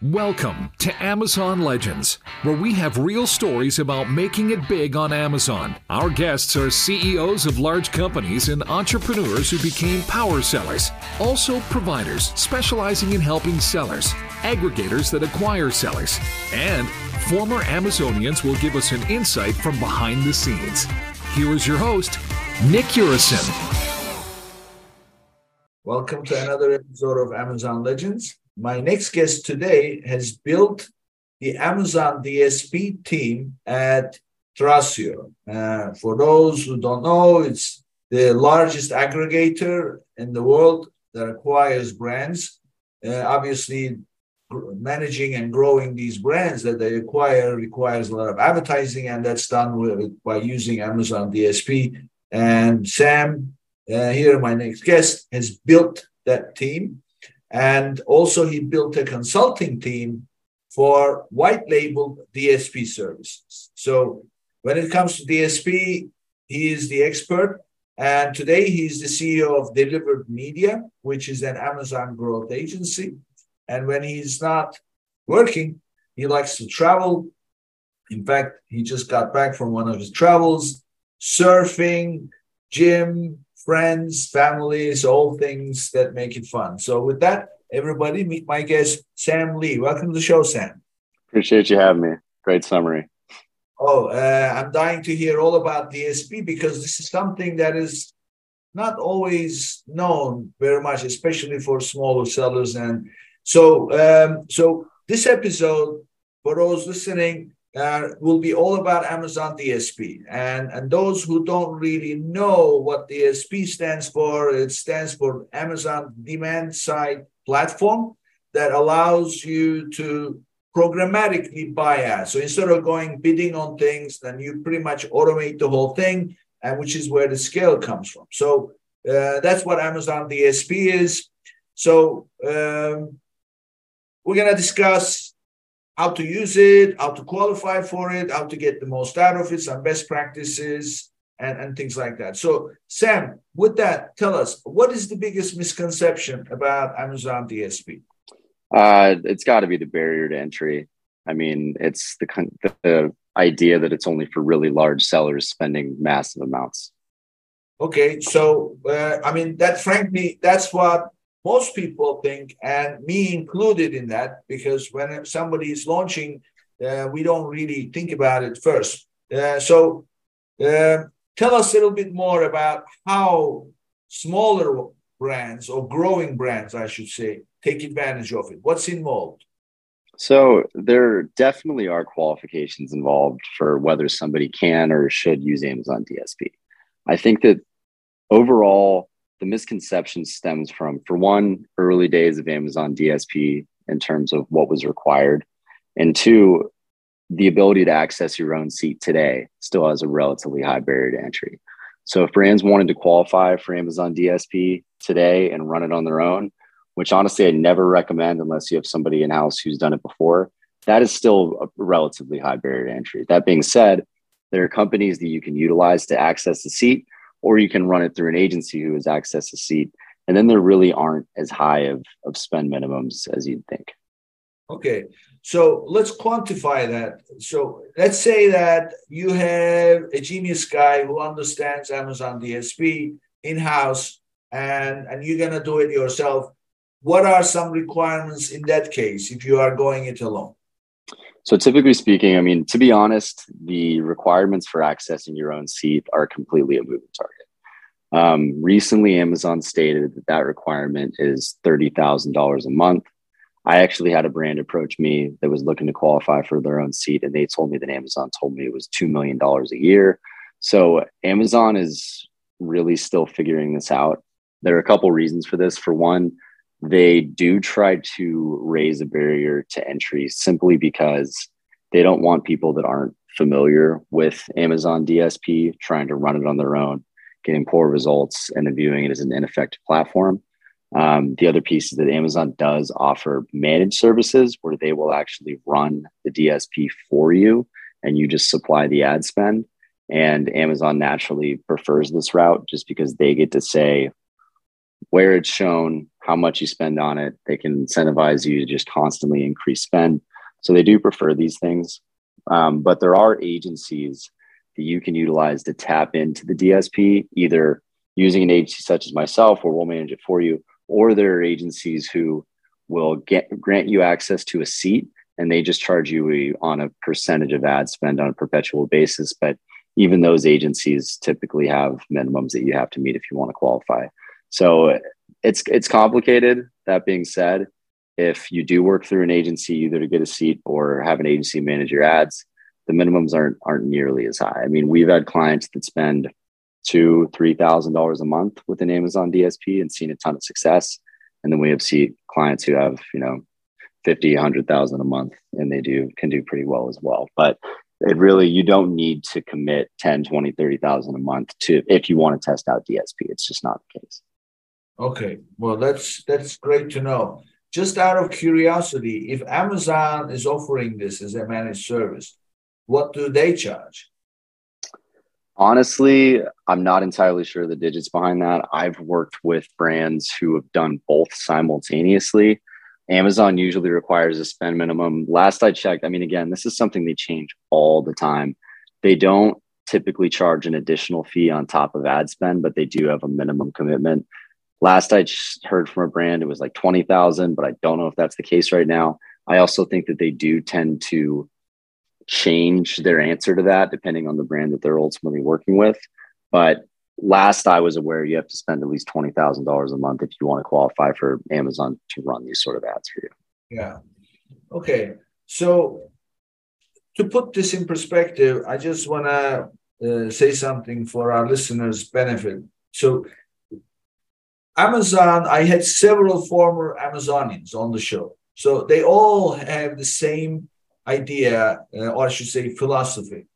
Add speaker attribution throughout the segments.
Speaker 1: Welcome to Amazon Legends, where we have real stories about making it big on Amazon. Our guests are CEOs of large companies and entrepreneurs who became power sellers, also providers specializing in helping sellers, aggregators that acquire sellers, and former Amazonians will give us an insight from behind the scenes. Here is your host, Nick Urison.
Speaker 2: Welcome to another episode of Amazon Legends. My next guest today has built the Amazon DSP team at Thrasio. Uh, for those who don't know, it's the largest aggregator in the world that acquires brands. Uh, obviously, managing and growing these brands that they acquire requires a lot of advertising, and that's done with, by using Amazon DSP. And Sam, uh, here, my next guest, has built that team. And also, he built a consulting team for white labeled DSP services. So, when it comes to DSP, he is the expert. And today, he's the CEO of DLVRD Media, which is an Amazon growth agency. And when he's not working, he likes to travel. In fact, he just got back from one of his travels, surfing, gym, friends, families, all things that make it fun. So, with that, everybody, meet my guest, Sam Lee. Welcome to the show, Sam.
Speaker 3: Appreciate you having me. Great summary.
Speaker 2: Oh, uh, I'm dying to hear all about DSP because this is something that is not always known very much, especially for smaller sellers. And so, um, so this episode, for those listening, uh, will be all about Amazon DSP. And, and those who don't really know what DSP stands for, it stands for Amazon Demand Side Platform that allows you to programmatically buy ads. So instead of going bidding on things, then you pretty much automate the whole thing, and which is where the scale comes from. So uh, that's what Amazon DSP is. So um, we're going to discuss how to use it, how to qualify for it, how to get the most out of it, some best practices, and, and things like that. So, Sam, with that, tell us what is the biggest misconception about Amazon DSP?
Speaker 3: Uh, it's got to be the barrier to entry. I mean, it's the, the idea that it's only for really large sellers spending massive amounts.
Speaker 2: Okay, so uh, I mean that. Frankly, that's what most people think, and me included in that, because when somebody is launching, uh, we don't really think about it first. Uh, so, uh, tell us a little bit more about how smaller brands or growing brands, I should say, take advantage of it. What's involved?
Speaker 3: So, there definitely are qualifications involved for whether somebody can or should use Amazon DSP. I think that overall, the misconception stems from, for one, early days of Amazon DSP in terms of what was required, and two, the ability to access your own seat today still has a relatively high barrier to entry. So if brands wanted to qualify for Amazon DSP today and run it on their own, which honestly I never recommend unless you have somebody in house who's done it before, that is still a relatively high barrier to entry. That being said, there are companies that you can utilize to access the seat or you can run it through an agency who has access to seat. And then there really aren't as high of, of spend minimums as you'd think.
Speaker 2: Okay. So let's quantify that. So let's say that you have a genius guy who understands Amazon DSP in house and, and you're to do it yourself. What are some requirements in that case if you are going it alone?
Speaker 3: So typically speaking, I mean, to be honest, the requirements for accessing your own seat are completely a moving target. Um, recently, Amazon stated that that requirement is $30,000 a month. I actually had a brand approach me that was looking to qualify for their own seat, and they told me that Amazon told me it was $2 million a year. So Amazon is really still figuring this out. There are a couple reasons for this. For one, they do try to raise a barrier to entry simply because they don't want people that aren't familiar with Amazon DSP trying to run it on their own, getting poor results, and then viewing it as an ineffective platform. Um, the other piece is that Amazon does offer managed services where they will actually run the DSP for you and you just supply the ad spend. And Amazon naturally prefers this route just because they get to say where it's shown, how much you spend on it. They can incentivize you to just constantly increase spend. So they do prefer these things. Um, but there are agencies that you can utilize to tap into the DSP, either using an agency such as myself, where we'll manage it for you, or there are agencies who will get grant you access to a seat and they just charge you a, on a percentage of ad spend on a perpetual basis. But even those agencies typically have minimums that you have to meet if you want to qualify. So it's it's complicated. That being said, if you do work through an agency either to get a seat or have an agency manage your ads, the minimums aren't aren't nearly as high. I mean, we've had clients that spend two, three thousand dollars a month with an Amazon DSP and seen a ton of success. And then we have see clients who have, you know, 50, 100,000 a month and they do can do pretty well as well. But it really you don't need to commit 10, 20, 30,000 a month to if you want to test out DSP. It's just not the case.
Speaker 2: Okay. Well, that's that's great to know. Just out of curiosity, if Amazon is offering this as a managed service, what do they charge?
Speaker 3: Honestly, I'm not entirely sure the digits behind that. I've worked with brands who have done both simultaneously. Amazon usually requires a spend minimum. Last I checked, I mean, again, this is something they change all the time. They don't typically charge an additional fee on top of ad spend, but they do have a minimum commitment. Last I heard from a brand, it was like 20,000, but I don't know if that's the case right now. I also think that they do tend to change their answer to that depending on the brand that they're ultimately working with. But last I was aware, you have to spend at least $20,000 a month if you want to qualify for Amazon to run these sort of ads for you.
Speaker 2: Yeah. Okay. So to put this in perspective, I just want to uh, say something for our listeners' benefit. So Amazon, I had several former Amazonians on the show. So they all have the same idea, uh, or I should say, philosophy.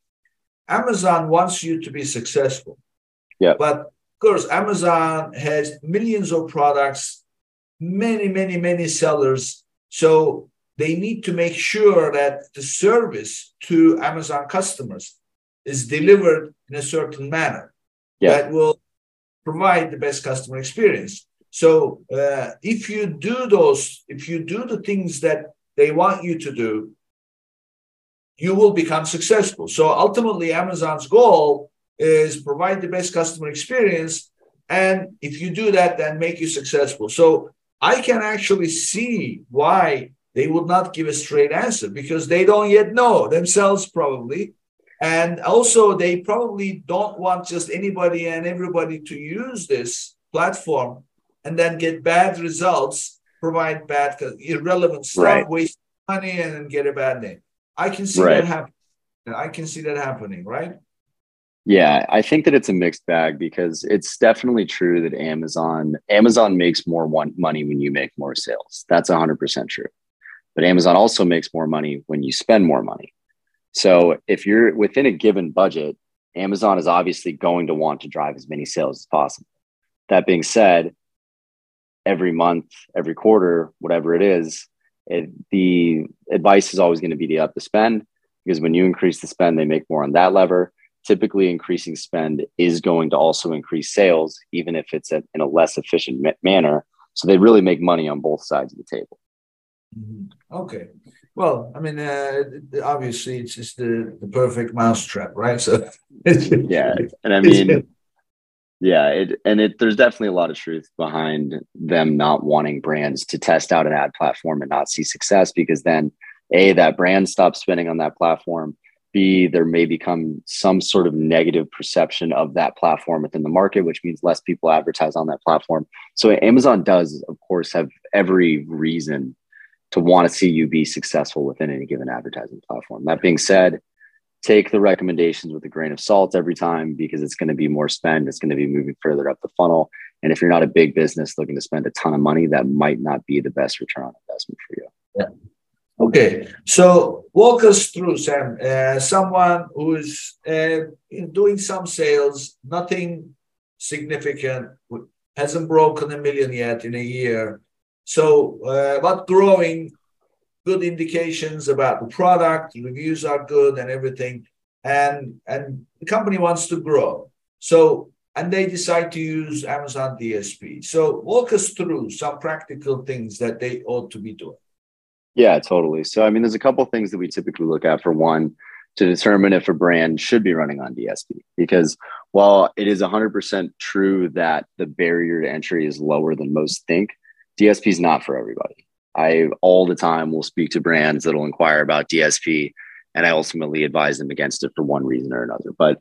Speaker 2: Amazon wants you to be successful.
Speaker 3: Yeah.
Speaker 2: But of course, Amazon has millions of products, many, many, many sellers. So they need to make sure that the service to Amazon customers is delivered in a certain manner yeah. that will provide the best customer experience. So uh, if you do those, if you do the things that they want you to do, you will become successful. So ultimately, Amazon's goal is provide the best customer experience. And if you do that, then make you successful. So I can actually see why they would not give a straight answer because they don't yet know themselves, probably. And also, they probably don't want just anybody and everybody to use this platform and then get bad results, provide bad, irrelevant stuff, right. waste money, and get a bad name. I can see right. that happening. I can see that happening, right?
Speaker 3: Yeah, I think that it's a mixed bag because it's definitely true that Amazon Amazon makes more one, money when you make more sales. That's 100% true. But Amazon also makes more money when you spend more money. So if you're within a given budget, Amazon is obviously going to want to drive as many sales as possible. That being said, every month, every quarter, whatever it is, it, the advice is always going to be to up the spend because when you increase the spend, they make more on that lever. Typically, increasing spend is going to also increase sales, even if it's a, in a less efficient ma- manner. So they really make money on both sides of the table.
Speaker 2: Mm-hmm. Okay. Well, I mean, uh, obviously, it's just the, the perfect mousetrap, right? So,
Speaker 3: yeah, and I mean, yeah, it, and it there's definitely a lot of truth behind them not wanting brands to test out an ad platform and not see success because then, a that brand stops spending on that platform. B, there may become some sort of negative perception of that platform within the market, which means less people advertise on that platform. So Amazon does, of course, have every reason to want to see you be successful within any given advertising platform. That being said, take the recommendations with a grain of salt every time because it's going to be more spend. It's going to be moving further up the funnel. And if you're not a big business looking to spend a ton of money, that might not be the best return on investment for you.
Speaker 2: Yeah. Okay, so walk us through, Sam. Uh, someone who is uh, doing some sales, nothing significant, hasn't broken a million yet in a year, so, uh, but growing, good indications about the product, reviews are good and everything, and and the company wants to grow. So, and they decide to use Amazon DSP. So walk us through some practical things that they ought to be doing.
Speaker 3: Yeah, totally. So I mean, there's a couple things that we typically look at. For one, to determine if a brand should be running on DSP, because while it is 100% true that the barrier to entry is lower than most think, DSP is not for everybody. I all the time will speak to brands that'll inquire about DSP, and I ultimately advise them against it for one reason or another. But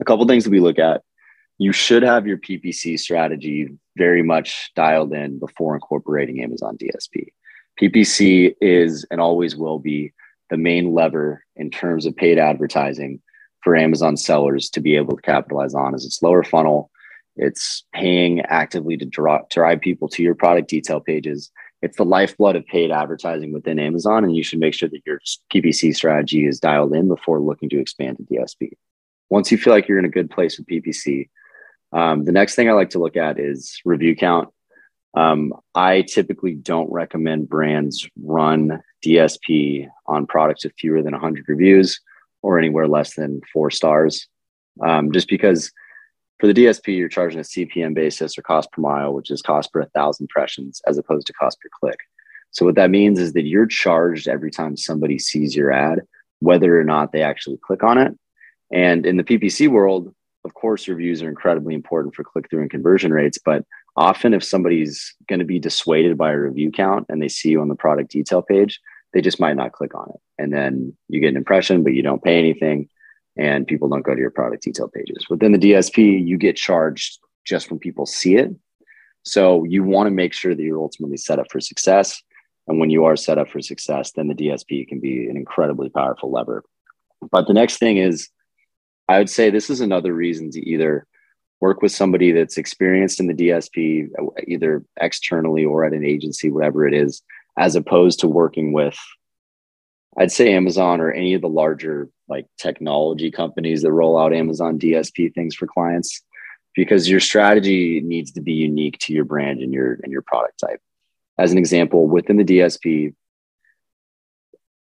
Speaker 3: a couple things that we look at you should have your PPC strategy very much dialed in before incorporating Amazon DSP. PPC is and always will be the main lever in terms of paid advertising for Amazon sellers to be able to capitalize on as it's lower funnel. It's paying actively to draw, drive people to your product detail pages. It's the lifeblood of paid advertising within Amazon, and you should make sure that your PPC strategy is dialed in before looking to expand to DSP. Once you feel like you're in a good place with PPC, um, the next thing I like to look at is review count. Um, I typically don't recommend brands run DSP on products with fewer than 100 reviews or anywhere less than four stars, um, just because for the DSP, you're charging a CPM basis or cost per mille, which is cost per 1,000 impressions as opposed to cost per click. So, what that means is that you're charged every time somebody sees your ad, whether or not they actually click on it. And in the PPC world, of course, reviews are incredibly important for click through and conversion rates. But often, if somebody's going to be dissuaded by a review count and they see you on the product detail page, they just might not click on it. And then you get an impression, but you don't pay anything, and people don't go to your product detail pages. Within the DSP, you get charged just when people see it. So you want to make sure that you're ultimately set up for success. And when you are set up for success, then the DSP can be an incredibly powerful lever. But the next thing is I would say this is another reason to either work with somebody that's experienced in the DSP, either externally or at an agency, whatever it is, as opposed to working with, I'd say Amazon or any of the larger like technology companies that roll out Amazon DSP things for clients, because your strategy needs to be unique to your brand and your and your product type. As an example, within the DSP,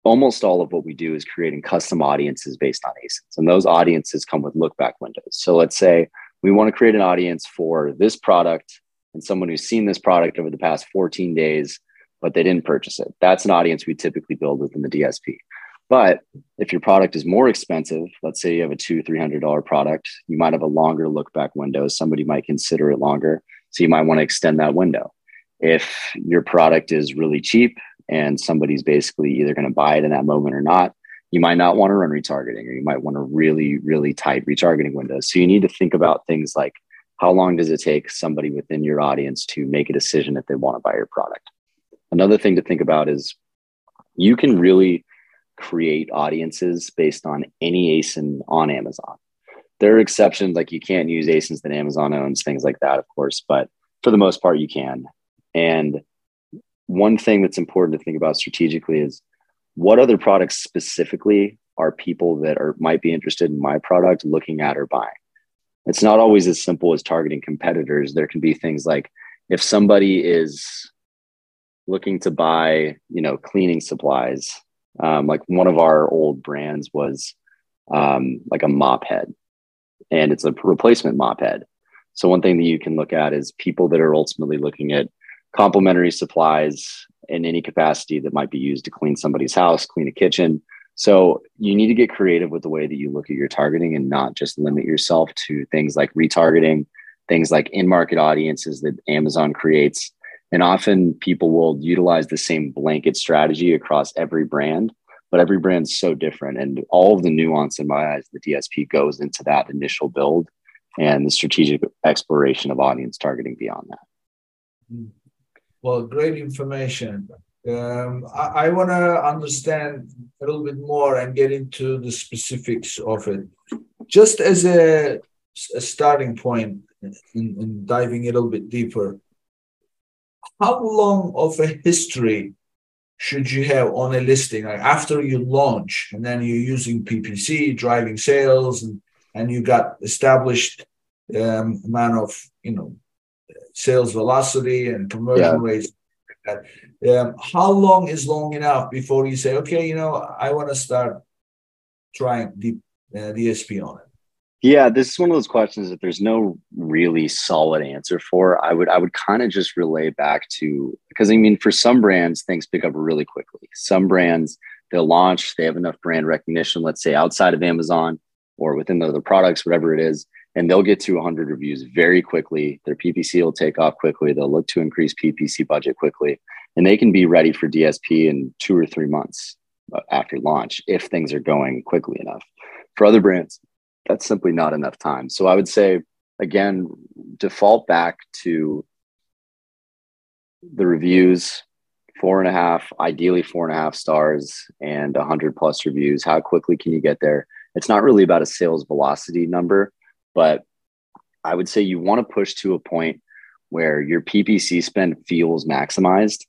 Speaker 3: almost all of what we do is creating custom audiences based on ASINs. And those audiences come with look back windows. So let's say we want to create an audience for this product and someone who's seen this product over the past 14 days, but they didn't purchase it. That's an audience we typically build within the DSP. But if your product is more expensive, let's say you have a two, three hundred dollar product, you might have a longer look back window. Somebody might consider it longer. So you might want to extend that window. If your product is really cheap and somebody's basically either going to buy it in that moment or not, you might not want to run retargeting or you might want a really, really tight retargeting window. So you need to think about things like how long does it take somebody within your audience to make a decision if they want to buy your product? Another thing to think about is you can really create audiences based on any ASIN on Amazon. There are exceptions, like you can't use ASINs that Amazon owns, things like that, of course, but for the most part, you can. And one thing that's important to think about strategically is what other products specifically are people that are might be interested in my product looking at or buying it's not always as simple as targeting competitors there can be things like if somebody is looking to buy you know cleaning supplies um, like one of our old brands was um, like a mop head and it's a replacement mop head so one thing that you can look at is people that are ultimately looking at complementary supplies in any capacity that might be used to clean somebody's house, clean a kitchen. So you need to get creative with the way that you look at your targeting and not just limit yourself to things like retargeting, things like in-market audiences that Amazon creates. And often people will utilize the same blanket strategy across every brand, but every brand's so different. And all of the nuance in my eyes, the DSP goes into that initial build and the strategic exploration of audience targeting beyond that. Mm-hmm.
Speaker 2: Well, great information. Um, I, I want to understand a little bit more and get into the specifics of it. Just as a, a starting point in, in diving a little bit deeper, how long of a history should you have on a listing like after you launch and then you're using ppc driving sales and, and you got established um, amount of you know sales velocity and conversion yeah. rates. Um, how long is long enough before you say, okay, you know, I want to start trying the uh, DSP on it?
Speaker 3: Yeah, this is one of those questions that there's no really solid answer for. I would I would kind of just relay back to because I mean for some brands things pick up really quickly. Some brands they'll launch, they have enough brand recognition, let's say outside of Amazon or within the other products, whatever it is, and they'll get to 100 reviews very quickly. Their PPC will take off quickly. They'll look to increase PPC budget quickly, and they can be ready for DSP in two or three months uh, after launch if things are going quickly enough. For other brands, that's simply not enough time. So I would say, again, default back to the reviews four and a half, ideally four and a half stars and a 100 plus reviews. How quickly can you get there? It's not really about a sales velocity number, but I would say you want to push to a point where your PPC spend feels maximized.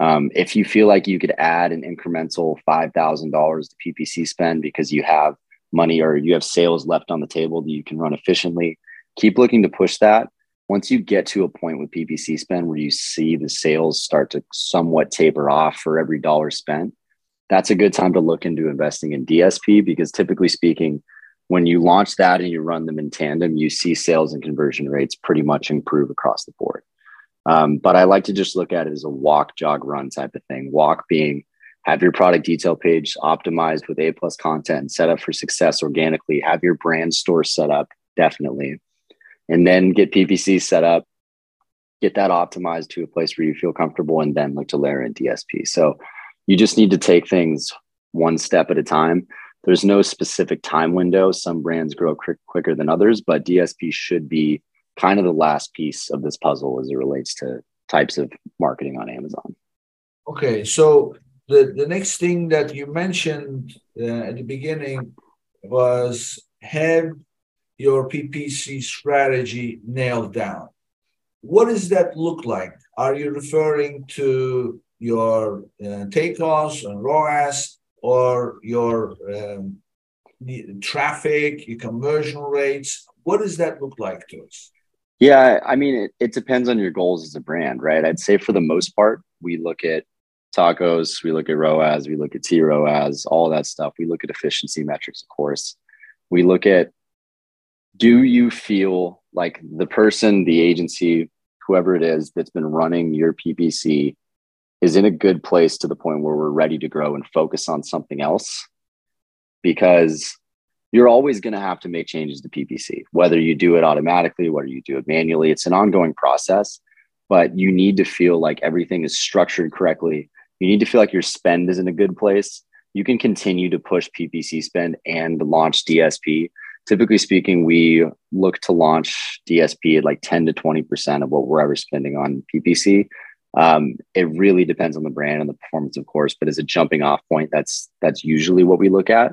Speaker 3: Um, if you feel like you could add an incremental $5,000 to PPC spend because you have money or you have sales left on the table that you can run efficiently. Keep looking to push that. Once you get to a point with PPC spend where you see the sales start to somewhat taper off for every dollar spent, that's a good time to look into investing in DSP because typically speaking, when you launch that and you run them in tandem, you see sales and conversion rates pretty much improve across the board. Um, but I like to just look at it as a walk, jog, run type of thing. Walk being have your product detail page optimized with A plus content, set up for success organically, have your brand store set up, definitely. And then get PPC set up, get that optimized to a place where you feel comfortable, and then look to layer in DSP. So you just need to take things one step at a time. There's no specific time window. Some brands grow quick, quicker than others, but DSP should be kind of the last piece of this puzzle as it relates to types of marketing on Amazon.
Speaker 2: Okay, so the, the next thing that you mentioned uh, at the beginning was have your PPC strategy nailed down. What does that look like? Are you referring to your uh, TACoS and ROAS or your um, traffic, your conversion rates? What does that look like to us?
Speaker 3: Yeah, I mean, it, it depends on your goals as a brand, right? I'd say for the most part, we look at TACoS, we look at ROAS, we look at T ROAS, all that stuff. We look at efficiency metrics, of course. We look at do you feel like the person, the agency, whoever it is that's been running your PPC is in a good place to the point where we're ready to grow and focus on something else? Because you're always going to have to make changes to PPC, whether you do it automatically, whether you do it manually. It's an ongoing process, but you need to feel like everything is structured correctly you need to feel like your spend is in a good place. You can continue to push PPC spend and launch DSP. Typically speaking, we look to launch DSP at like 10 to 20% of what we're ever spending on PPC. Um, it really depends on the brand and the performance, of course, but as a jumping off point, that's that's usually what we look at.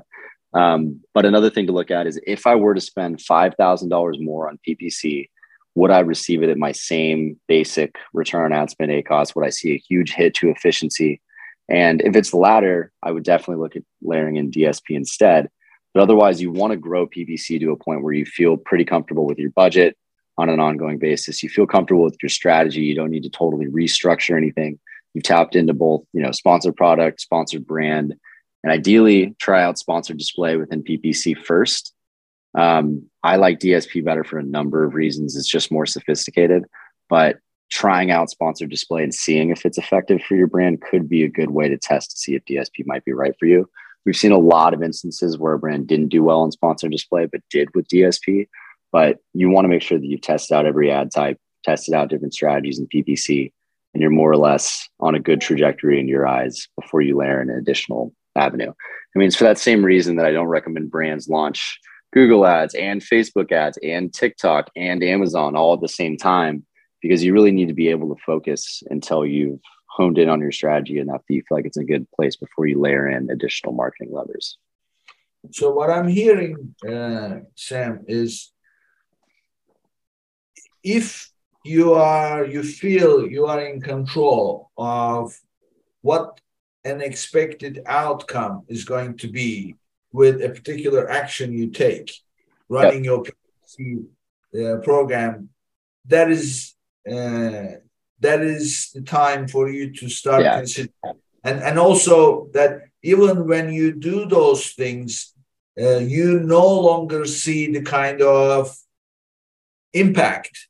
Speaker 3: Um, but another thing to look at is if I were to spend five thousand dollars more on PPC, would I receive it at my same basic return ad spend ACOS? Would I see a huge hit to efficiency? And if it's the latter, I would definitely look at layering in DSP instead. But otherwise, you want to grow PPC to a point where you feel pretty comfortable with your budget on an ongoing basis. You feel comfortable with your strategy. You don't need to totally restructure anything. You've tapped into both, you know, sponsored product, sponsored brand, and ideally try out sponsored display within PPC first um, I like DSP better for a number of reasons. It's just more sophisticated, but trying out sponsored display and seeing if it's effective for your brand could be a good way to test to see if DSP might be right for you. We've seen a lot of instances where a brand didn't do well in sponsored display, but did with DSP. But you want to make sure that you've tested out every ad type, tested out different strategies in PPC, and you're more or less on a good trajectory in your eyes before you layer in an additional avenue. I mean, it's for that same reason that I don't recommend brands launch Google ads and Facebook ads and TikTok and Amazon all at the same time because you really need to be able to focus until you've honed in on your strategy enough that you feel like it's a good place before you layer in additional marketing levers.
Speaker 2: So what I'm hearing, uh, Sam, is if you are you feel you are in control of what an expected outcome is going to be with a particular action you take, running yep. your uh, program, that is uh, that is the time for you to start yeah. considering. And and also that even when you do those things, uh, you no longer see the kind of impact.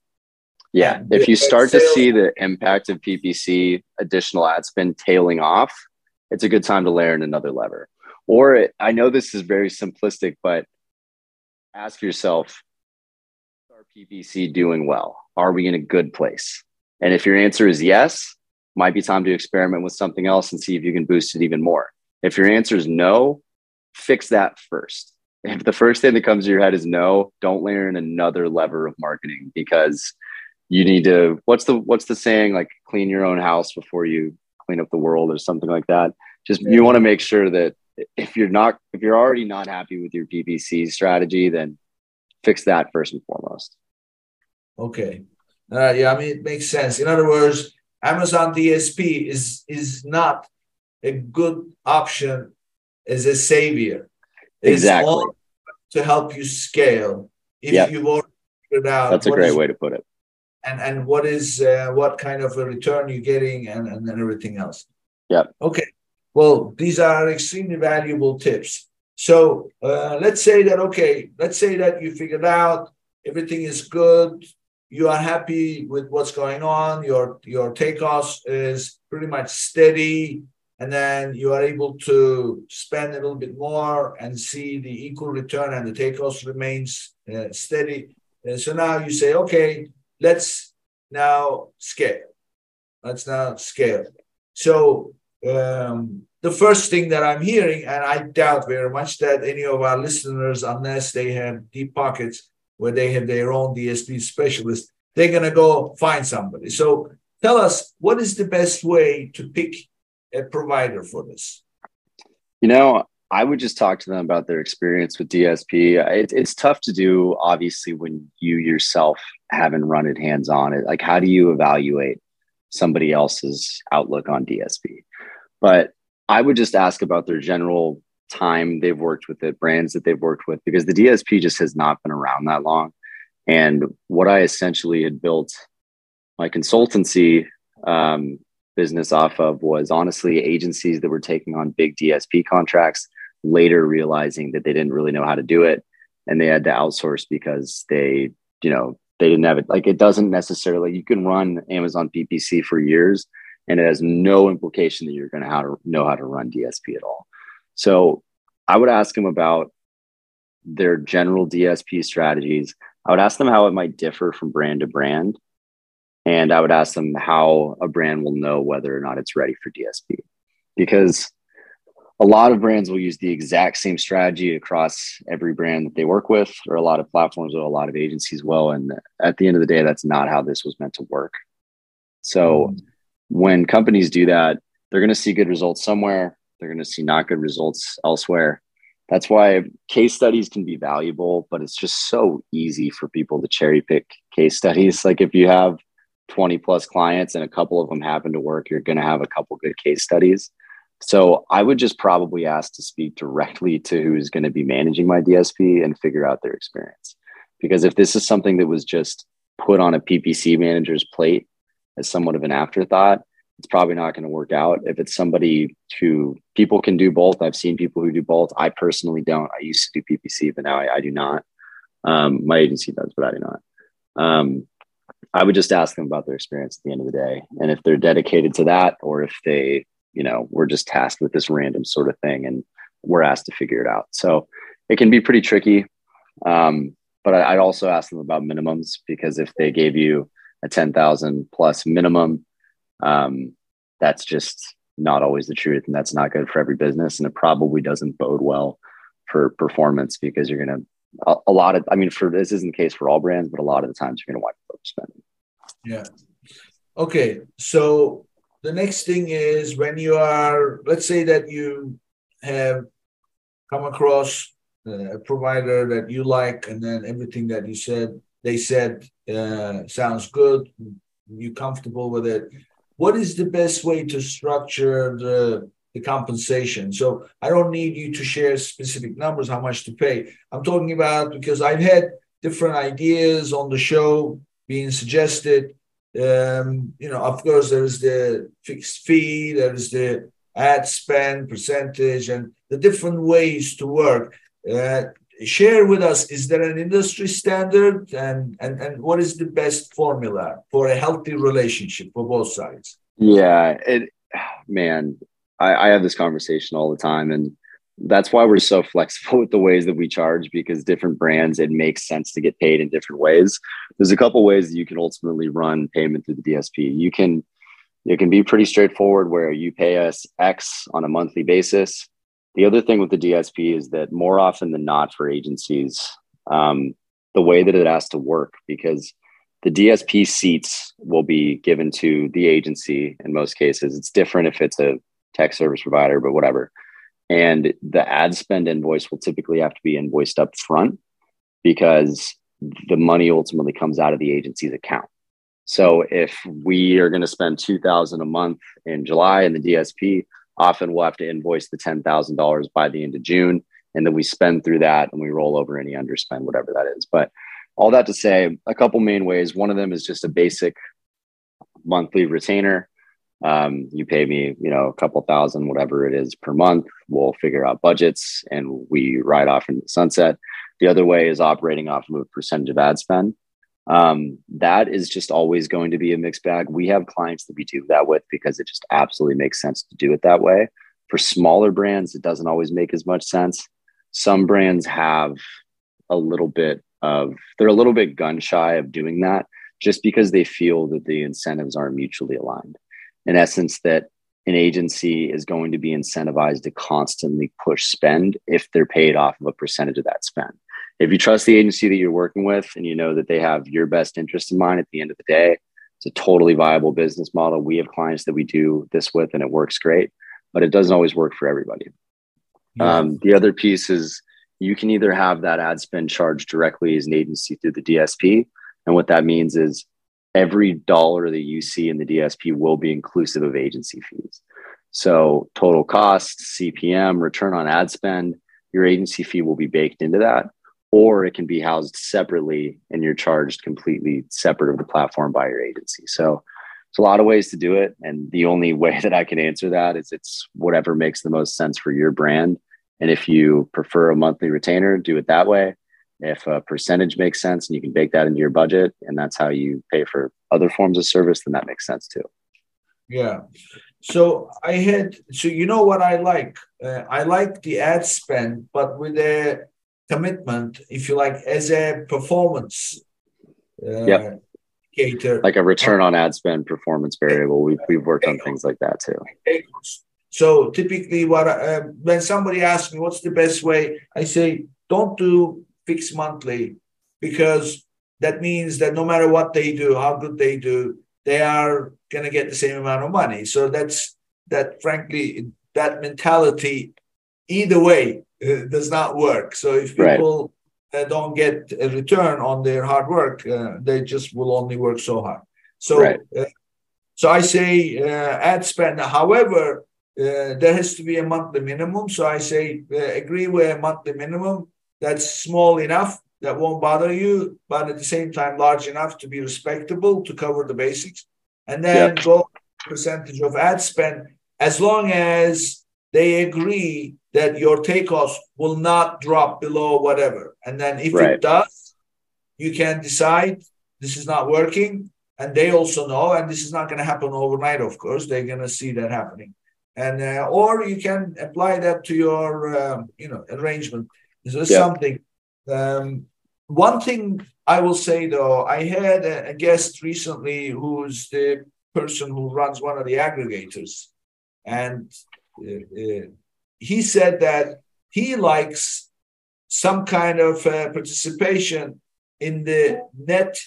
Speaker 3: Yeah, if you start to see the impact of PPC additional ad spend tailing off, it's a good time to layer in another lever. Or it, I know this is very simplistic, but ask yourself, are PPC doing well? Are we in a good place? And if your answer is yes, might be time to experiment with something else and see if you can boost it even more. If your answer is no, fix that first. If the first thing that comes to your head is no, don't layer in another lever of marketing because you need to what's the what's the saying like clean your own house before you clean up the world or something like that. Just you want to make sure that if you're not if you're already not happy with your PPC strategy, then fix that first and foremost.
Speaker 2: Okay. Uh, yeah, I mean it makes sense. In other words, Amazon DSP is is not a good option as a savior.
Speaker 3: It's exactly.
Speaker 2: to help you scale. If yep. you've already figured out
Speaker 3: that's a great is, way to put it.
Speaker 2: And and what is uh, what kind of a return you're getting and, and, and everything else.
Speaker 3: Yeah.
Speaker 2: Okay. Well, these are extremely valuable tips. So uh, let's say that okay, let's say that you figured out everything is good, you are happy with what's going on, your your TACoS is pretty much steady, and then you are able to spend a little bit more and see the equal return, and the TACoS remains uh, steady. So now you say, okay, let's now scale. Let's now scale. So um, the first thing that I'm hearing, and I doubt very much that any of our listeners, unless they have deep pockets where they have their own DSP specialist, they're going to go find somebody. So tell us what is the best way to pick a provider for this?
Speaker 3: You know, I would just talk to them about their experience with DSP. It, it's tough to do, obviously, when you yourself haven't run it hands on. Like, how do you evaluate somebody else's outlook on DSP? But I would just ask about their general time they've worked with it, brands that they've worked with, because the DSP just has not been around that long. And what I essentially had built my consultancy um, business off of was honestly agencies that were taking on big DSP contracts, later realizing that they didn't really know how to do it. And they had to outsource because they, you know, they didn't have it. Like it doesn't necessarily, you can run Amazon PPC for years and it has no implication that you're going to know how to run DSP at all. So I would ask them about their general DSP strategies. I would ask them how it might differ from brand to brand. And I would ask them how a brand will know whether or not it's ready for DSP. Because a lot of brands will use the exact same strategy across every brand that they work with, or a lot of platforms or a lot of agencies will. And at the end of the day, that's not how this was meant to work. So mm-hmm when companies do that, they're going to see good results somewhere. They're going to see not good results elsewhere. That's why case studies can be valuable, but it's just so easy for people to cherry pick case studies. Like if you have 20 plus clients and a couple of them happen to work, you're going to have a couple good case studies. So I would just probably ask to speak directly to who's going to be managing my DSP and figure out their experience. Because if this is something that was just put on a PPC manager's plate as somewhat of an afterthought, it's probably not going to work out. If it's somebody who people can do both, I've seen people who do both. I personally don't. I used to do PPC, but now I, I do not. Um, my agency does, but I do not. Um, I would just ask them about their experience at the end of the day, and if they're dedicated to that, or if they, you know, we're just tasked with this random sort of thing, and we're asked to figure it out. So it can be pretty tricky. Um, but I, I'd also ask them about minimums because if they gave you a 10,000 plus minimum. Um, that's just not always the truth. And that's not good for every business. And it probably doesn't bode well for performance because you're going to, a, lot of, I mean, for this isn't the case for all brands, but a lot of the times you're going to wind up spending.
Speaker 2: Yeah. Okay. So the next thing is when you are, let's say that you have come across a provider that you like, and then everything that you said they said uh, sounds good. You comfortable with it? What is the best way to structure the the compensation? So I don't need you to share specific numbers how much to pay. I'm talking about because I've had different ideas on the show being suggested. Um, you know, of course, there's the fixed fee, there's the ad spend percentage, and the different ways to work. Uh, share with us is there an industry standard? And, and and what is the best formula for a healthy relationship for both sides?
Speaker 3: Yeah it man I, I have this conversation all the time and that's why we're so flexible with the ways that we charge because different brands it makes sense to get paid in different ways. There's a couple ways that you can ultimately run payment through the dsp you can it can be pretty straightforward where you pay us x on a monthly basis the other thing with the DSP is that more often than not for agencies, um, the way that it has to work, because the DSP seats will be given to the agency in most cases. It's different if it's a tech service provider, but whatever. And the ad spend invoice will typically have to be invoiced up front because the money ultimately comes out of the agency's account. So if we are going to spend 2000 a month in July in the DSP, often we'll have to invoice the $10,000 by the end of June. And then we spend through that and we roll over any underspend, whatever that is. But all that to say, a couple main ways. One of them is just a basic monthly retainer. Um, you pay me, you know, a couple thousand, whatever it is per month. We'll figure out budgets and we ride off into the sunset. The other way is operating off of a percentage of ad spend. Um, that is just always going to be a mixed bag. We have clients that we do that with because it just absolutely makes sense to do it that way. For smaller brands, it doesn't always make as much sense. Some brands have a little bit of, they're a little bit gun shy of doing that just because they feel that the incentives aren't mutually aligned. In essence, that an agency is going to be incentivized to constantly push spend if they're paid off of a percentage of that spend if you trust the agency that you're working with and you know that they have your best interest in mind at the end of the day, it's a totally viable business model. We have clients that we do this with and it works great, but it doesn't always work for everybody. Yeah. Um, the other piece is you can either have that ad spend charged directly as an agency through the DSP. And what that means is every dollar that you see in the DSP will be inclusive of agency fees. So total costs, CPM, return on ad spend, your agency fee will be baked into that or it can be housed separately and you're charged completely separate of the platform by your agency. So it's a lot of ways to do it. And the only way that I can answer that is it's whatever makes the most sense for your brand. And if you prefer a monthly retainer, do it that way. If a percentage makes sense and you can bake that into your budget and that's how you pay for other forms of service, then that makes sense too.
Speaker 2: Yeah. So I had, so you know what I like? Uh, I like the ad spend, but with a commitment, if you like, as a performance
Speaker 3: uh, yep. indicator. Like a return on ad spend performance variable. We've, we've worked on things like that too.
Speaker 2: So typically, what uh, when somebody asks me what's the best way, I say don't do fixed monthly because that means that no matter what they do, how good they do, they are going to get the same amount of money. So that's that. Frankly, that mentality, either way, uh, does not work. So if people right. uh, don't get a return on their hard work, uh, they just will only work so hard. So, right. Uh, so I say uh, ad spend. However, uh, there has to be a monthly minimum. So I say agree with a monthly minimum that's small enough that won't bother you, but at the same time large enough to be respectable to cover the basics, and then yep. go percentage of ad spend as long as they agree that your TACoS will not drop below whatever. And then if right. it does, you can decide this is not working. And they also know, and this is not going to happen overnight, of course. They're going to see that happening. And uh, or you can apply that to your uh, you know arrangement. This is something. Um, one thing I will say though, I had a, a guest recently who's the person who runs one of the aggregators, and uh, uh he said that he likes some kind of uh, participation in the net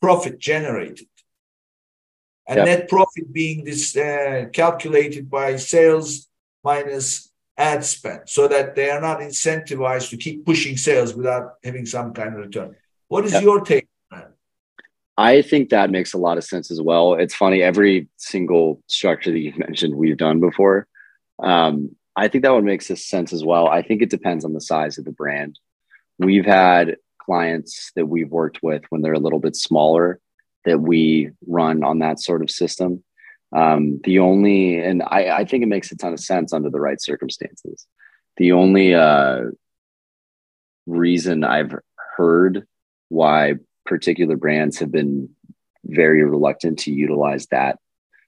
Speaker 2: profit generated. And yep. net profit being this uh, calculated by sales minus ad spend, so that they are not incentivized to keep pushing sales without having some kind of return. What is yep. your take
Speaker 3: I think that makes a lot of sense as well. It's funny, every single structure that you've mentioned, we've done before. Um, I think that one makes sense as well. I think it depends on the size of the brand. We've had clients that we've worked with when they're a little bit smaller that we run on that sort of system. Um, the only, and I, I think it makes a ton of sense under the right circumstances. The only uh, reason I've heard why particular brands have been very reluctant to utilize that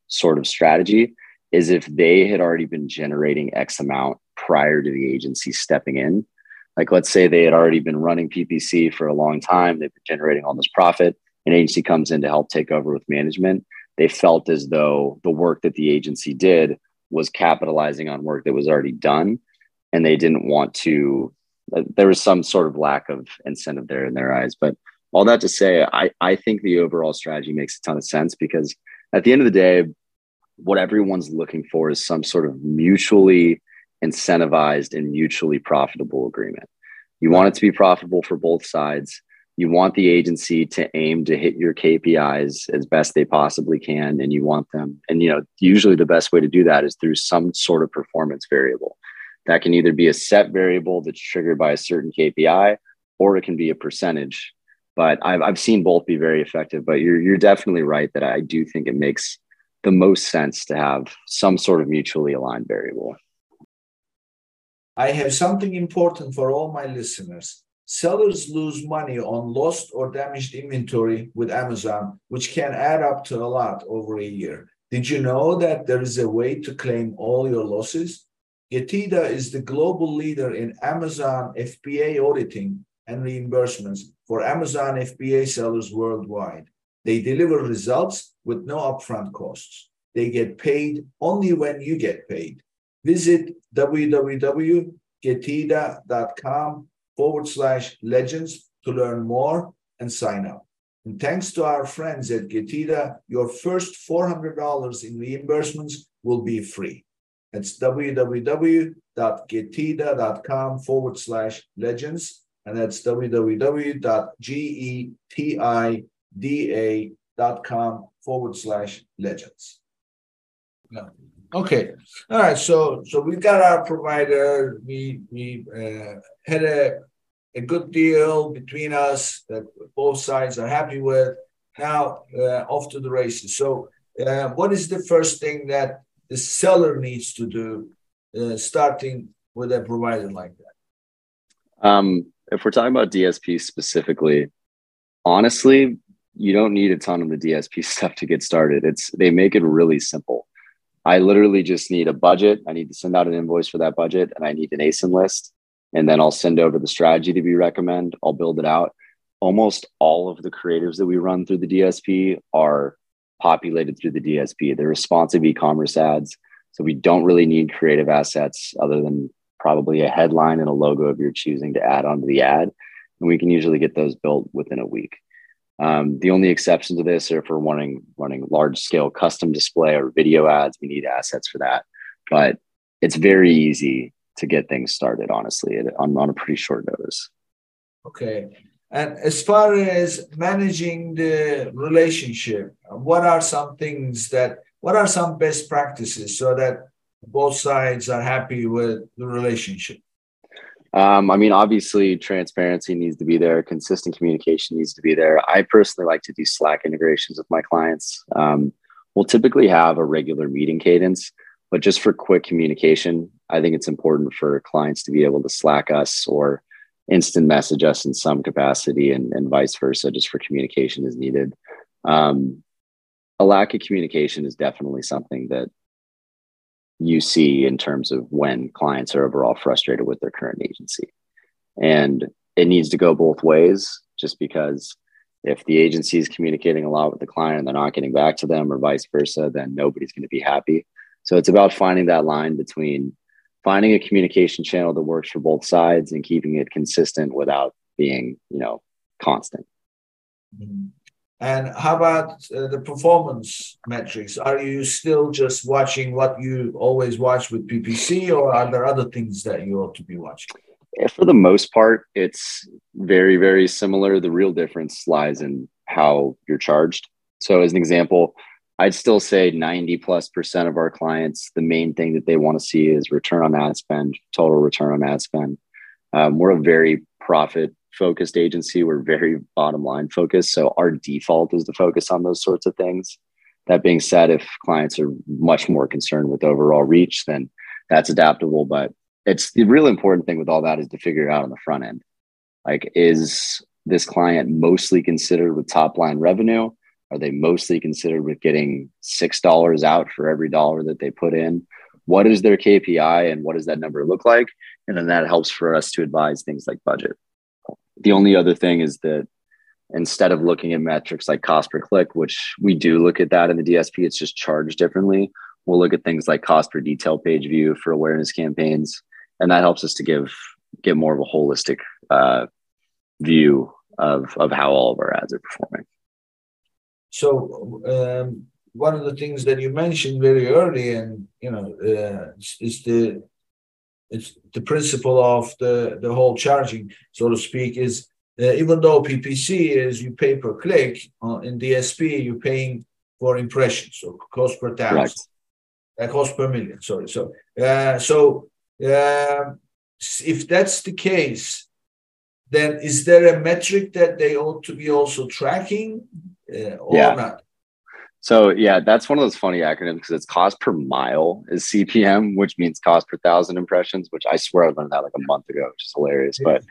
Speaker 3: sort of strategy is if they had already been generating X amount prior to the agency stepping in. Like, let's say they had already been running PPC for a long time, they've been generating all this profit, an agency comes in to help take over with management. They felt as though the work that the agency did was capitalizing on work that was already done. And they didn't want to, there was some sort of lack of incentive there in their eyes. But all that to say, I, I think the overall strategy makes a ton of sense because at the end of the day, what everyone's looking for is some sort of mutually incentivized and mutually profitable agreement. You want it to be profitable for both sides. You want the agency to aim to hit your KPIs as best they possibly can. And you want them, and you know, usually the best way to do that is through some sort of performance variable. That can either be a set variable that's triggered by a certain KPI, or it can be a percentage. But I've, I've seen both be very effective. But you're, you're definitely right that I do think it makes the most sense to have some sort of mutually aligned variable.
Speaker 2: I have something important for all my listeners. Sellers lose money on lost or damaged inventory with Amazon, which can add up to a lot over a year. Did you know that there is a way to claim all your losses? Getida is the global leader in Amazon FBA auditing and reimbursements for Amazon FBA sellers worldwide. They deliver results with no upfront costs. They get paid only when you get paid. Visit www.getida.com forward slash legends to learn more and sign up. And thanks to our friends at Getida, your first $400 in reimbursements will be free. That's www.getida.com forward slash legends. And that's www.getida.com da.com forward slash legends. No. Okay. All right. So so we got our provider. We we uh, had a a good deal between us that both sides are happy with. Now uh, off to the races. So uh, what is the first thing that the seller needs to do, uh, starting with a provider like that?
Speaker 3: Um, if we're talking about DSP specifically, honestly, you don't need a ton of the DSP stuff to get started. It's they make it really simple. I literally just need a budget. I need to send out an invoice for that budget, and I need an ASIN list. And then I'll send over the strategy that we recommend. I'll build it out. Almost all of the creatives that we run through the DSP are populated through the DSP. They're responsive e-commerce ads, so we don't really need creative assets other than probably a headline and a logo of your choosing to add onto the ad. And we can usually get those built within a week. Um, the only exception to this are if we're running running large scale custom display or video ads, we need assets for that. But it's very easy to get things started, honestly, on, on a pretty short notice.
Speaker 2: Okay. And as far as managing the relationship, what are some things that, what are some best practices so that both sides are happy with the relationship?
Speaker 3: Um, I mean, obviously, transparency needs to be there. Consistent communication needs to be there. I personally like to do Slack integrations with my clients. Um, we'll typically have a regular meeting cadence, but just for quick communication, I think it's important for clients to be able to Slack us or instant message us in some capacity, and, and vice versa, just for communication is needed. Um, a lack of communication is definitely something that you see in terms of when clients are overall frustrated with their current agency. And it needs to go both ways, just because if the agency is communicating a lot with the client and they're not getting back to them or vice versa, then nobody's going to be happy. So it's about finding that line between finding a communication channel that works for both sides and keeping it consistent without being, you know, constant.
Speaker 2: Mm-hmm. And how about uh, the performance metrics? Are you still just watching what you always watch with PPC, or are there other things that you ought to be watching?
Speaker 3: For the most part, it's very, very similar. The real difference lies in how you're charged. So, as an example, I'd still say 90 plus percent of our clients, the main thing that they want to see is return on ad spend, total return on ad spend. Um, we're a very profit focused agency. We're very bottom line focused. So our default is to focus on those sorts of things. That being said, if clients are much more concerned with overall reach, then that's adaptable. But it's the real important thing with all that is to figure it out on the front end. Like, is this client mostly considered with top line revenue? Are they mostly considered with getting $6 out for every dollar that they put in? What is their KPI and what does that number look like? And then that helps for us to advise things like budget. The only other thing is that instead of looking at metrics like cost per click, which we do look at that in the DSP, it's just charged differently. We'll look at things like cost per detail page view for awareness campaigns, and that helps us to give get more of a holistic uh, view of of how all of our ads are performing.
Speaker 2: So um, one of the things that you mentioned very early, and you know, uh, is the it's the principle of the the whole charging, so to speak, is uh, even though PPC is you pay per click, uh, in DSP you're paying for impressions, so cost per thousand, uh, cost per million. Sorry, so uh, so uh, if that's the case, then is there a metric that they ought to be also tracking uh, or yeah. not?
Speaker 3: So yeah, that's one of those funny acronyms because it's cost per mille is CPM, which means cost per thousand impressions, which I swear I learned that like a month ago, which is hilarious. But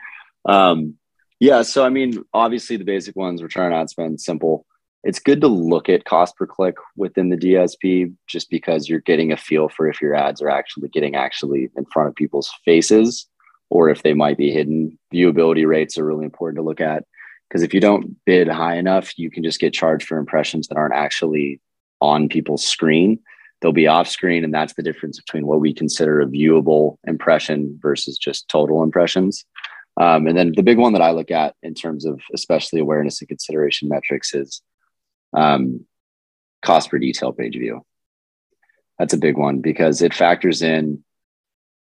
Speaker 3: um, yeah, so I mean, obviously the basic ones, return on ad spend, simple. It's good to look at cost per click within the DSP just because you're getting a feel for if your ads are actually getting actually in front of people's faces or if they might be hidden. Viewability rates are really important to look at because if you don't bid high enough, you can just get charged for impressions that aren't actually on people's screen. They'll be off screen, and that's the difference between what we consider a viewable impression versus just total impressions. Um, and then the big one that I look at in terms of especially awareness and consideration metrics is um, cost per detail page view. That's a big one because it factors in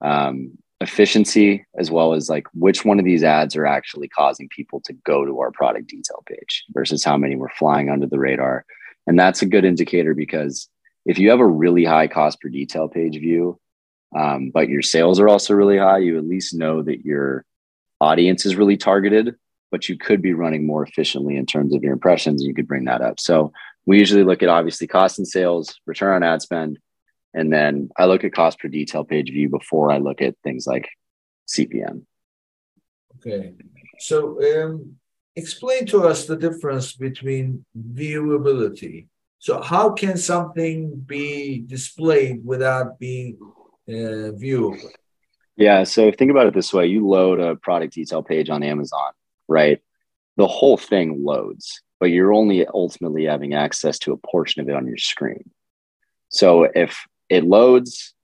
Speaker 3: um, efficiency as well as like which one of these ads are actually causing people to go to our product detail page versus how many were flying under the radar. And that's a good indicator because if you have a really high cost per detail page view, um, but your sales are also really high, you at least know that your audience is really targeted, but you could be running more efficiently in terms of your impressions. And you could bring that up. So we usually look at obviously cost and sales, return on ad spend, and then I look at cost per detail page view before I look at things like CPM.
Speaker 2: Okay. So um, explain to us the difference between viewability. So how can something be displayed without being uh, viewable?
Speaker 3: Yeah. So think about it this way you load a product detail page on Amazon, right? The whole thing loads, but you're only ultimately having access to a portion of it on your screen. So if it loads,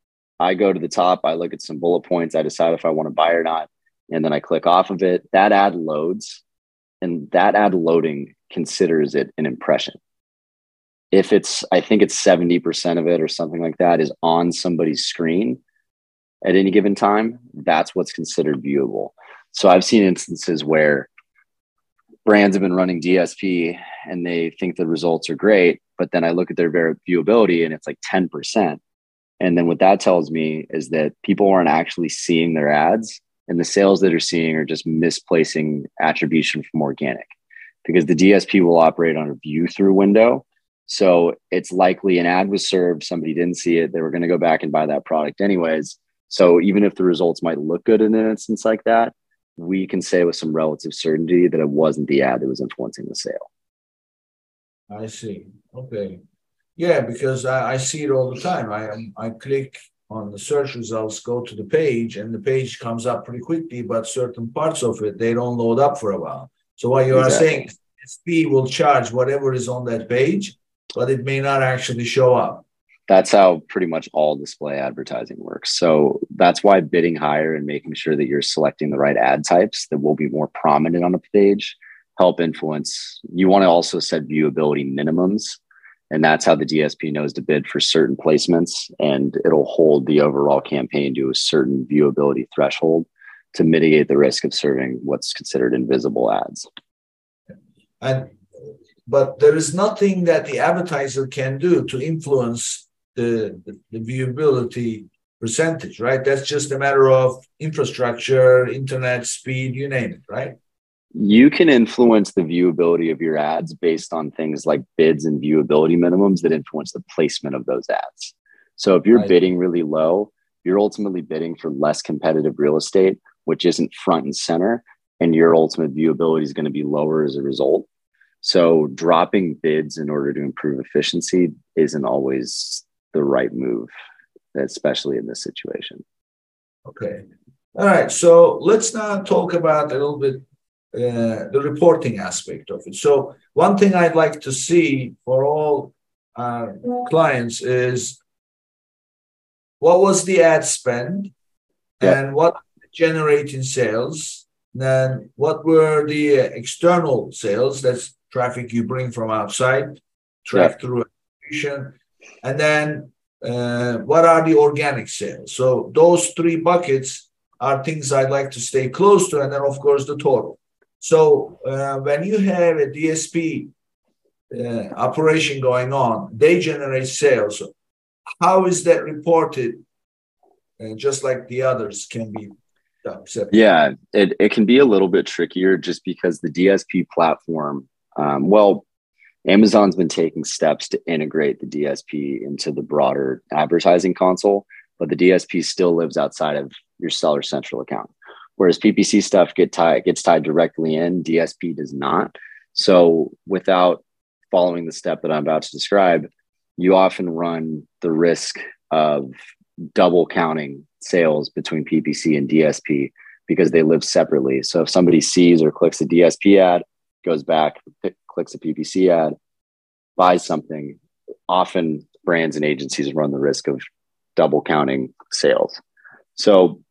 Speaker 3: I go to the top, I look at some bullet points, I decide if I want to buy or not, and then I click off of it. That ad loads, and that ad loading considers it an impression. If it's, I think it's 70% of it or something like that is on somebody's screen, at any given time, that's what's considered viewable. So I've seen instances where brands have been running DSP and they think the results are great, but then I look at their viewability and it's like 10%. And then what that tells me is that people aren't actually seeing their ads and the sales that are seeing are just misplacing attribution from organic because the DSP will operate on a view through window. So it's likely an ad was served, somebody didn't see it, they were going to go back and buy that product anyways. So even if the results might look good in an instance like that, we can say with some relative certainty that it wasn't the ad that was influencing the sale.
Speaker 2: I see. Okay. Yeah, because I, I see it all the time. I I click on the search results, go to the page, and the page comes up pretty quickly, but certain parts of it they don't load up for a while. So what you exactly. are saying, SP will charge whatever is on that page, but it may not actually show up
Speaker 3: that's how pretty much all display advertising works. So that's why bidding higher and making sure that you're selecting the right ad types that will be more prominent on a page help influence. You want to also set viewability minimums. And that's how the DSP knows to bid for certain placements. And it'll hold the overall campaign to a certain viewability threshold to mitigate the risk of serving what's considered invisible ads.
Speaker 2: And but there is nothing that the advertiser can do to influence the, the, the viewability percentage, right? That's just a matter of infrastructure, internet speed, you name it, right?
Speaker 3: You can influence the viewability of your ads based on things like bids and viewability minimums that influence the placement of those ads. So if you're right. bidding really low, you're ultimately bidding for less competitive real estate, which isn't front and center, and your ultimate viewability is going to be lower as a result. So dropping bids in order to improve efficiency isn't always the right move, especially in this situation.
Speaker 2: Okay. All right. So let's now talk about a little bit uh, the reporting aspect of it. So one thing I'd like to see for all our clients is what was the ad spend and what generating sales then what were the external sales that's traffic you bring from outside, track yeah. through attribution, and then uh, what are the organic sales? So those three buckets are things I'd like to stay close to, and then of course the total. So uh, when you have a DSP uh, operation going on, they generate sales. How is that reported? Uh, just like the others can be
Speaker 3: yeah, it, it can be a little bit trickier just because the DSP platform um, well, Amazon's been taking steps to integrate the DSP into the broader advertising console, but the DSP still lives outside of your Seller Central account. Whereas PPC stuff get tied, gets tied directly in, DSP does not. So without following the step that I'm about to describe, you often run the risk of double counting sales between PPC and DSP because they live separately. So if somebody sees or clicks a DSP ad, goes back, clicks a PPC ad, buys something, often brands and agencies run the risk of double counting sales. So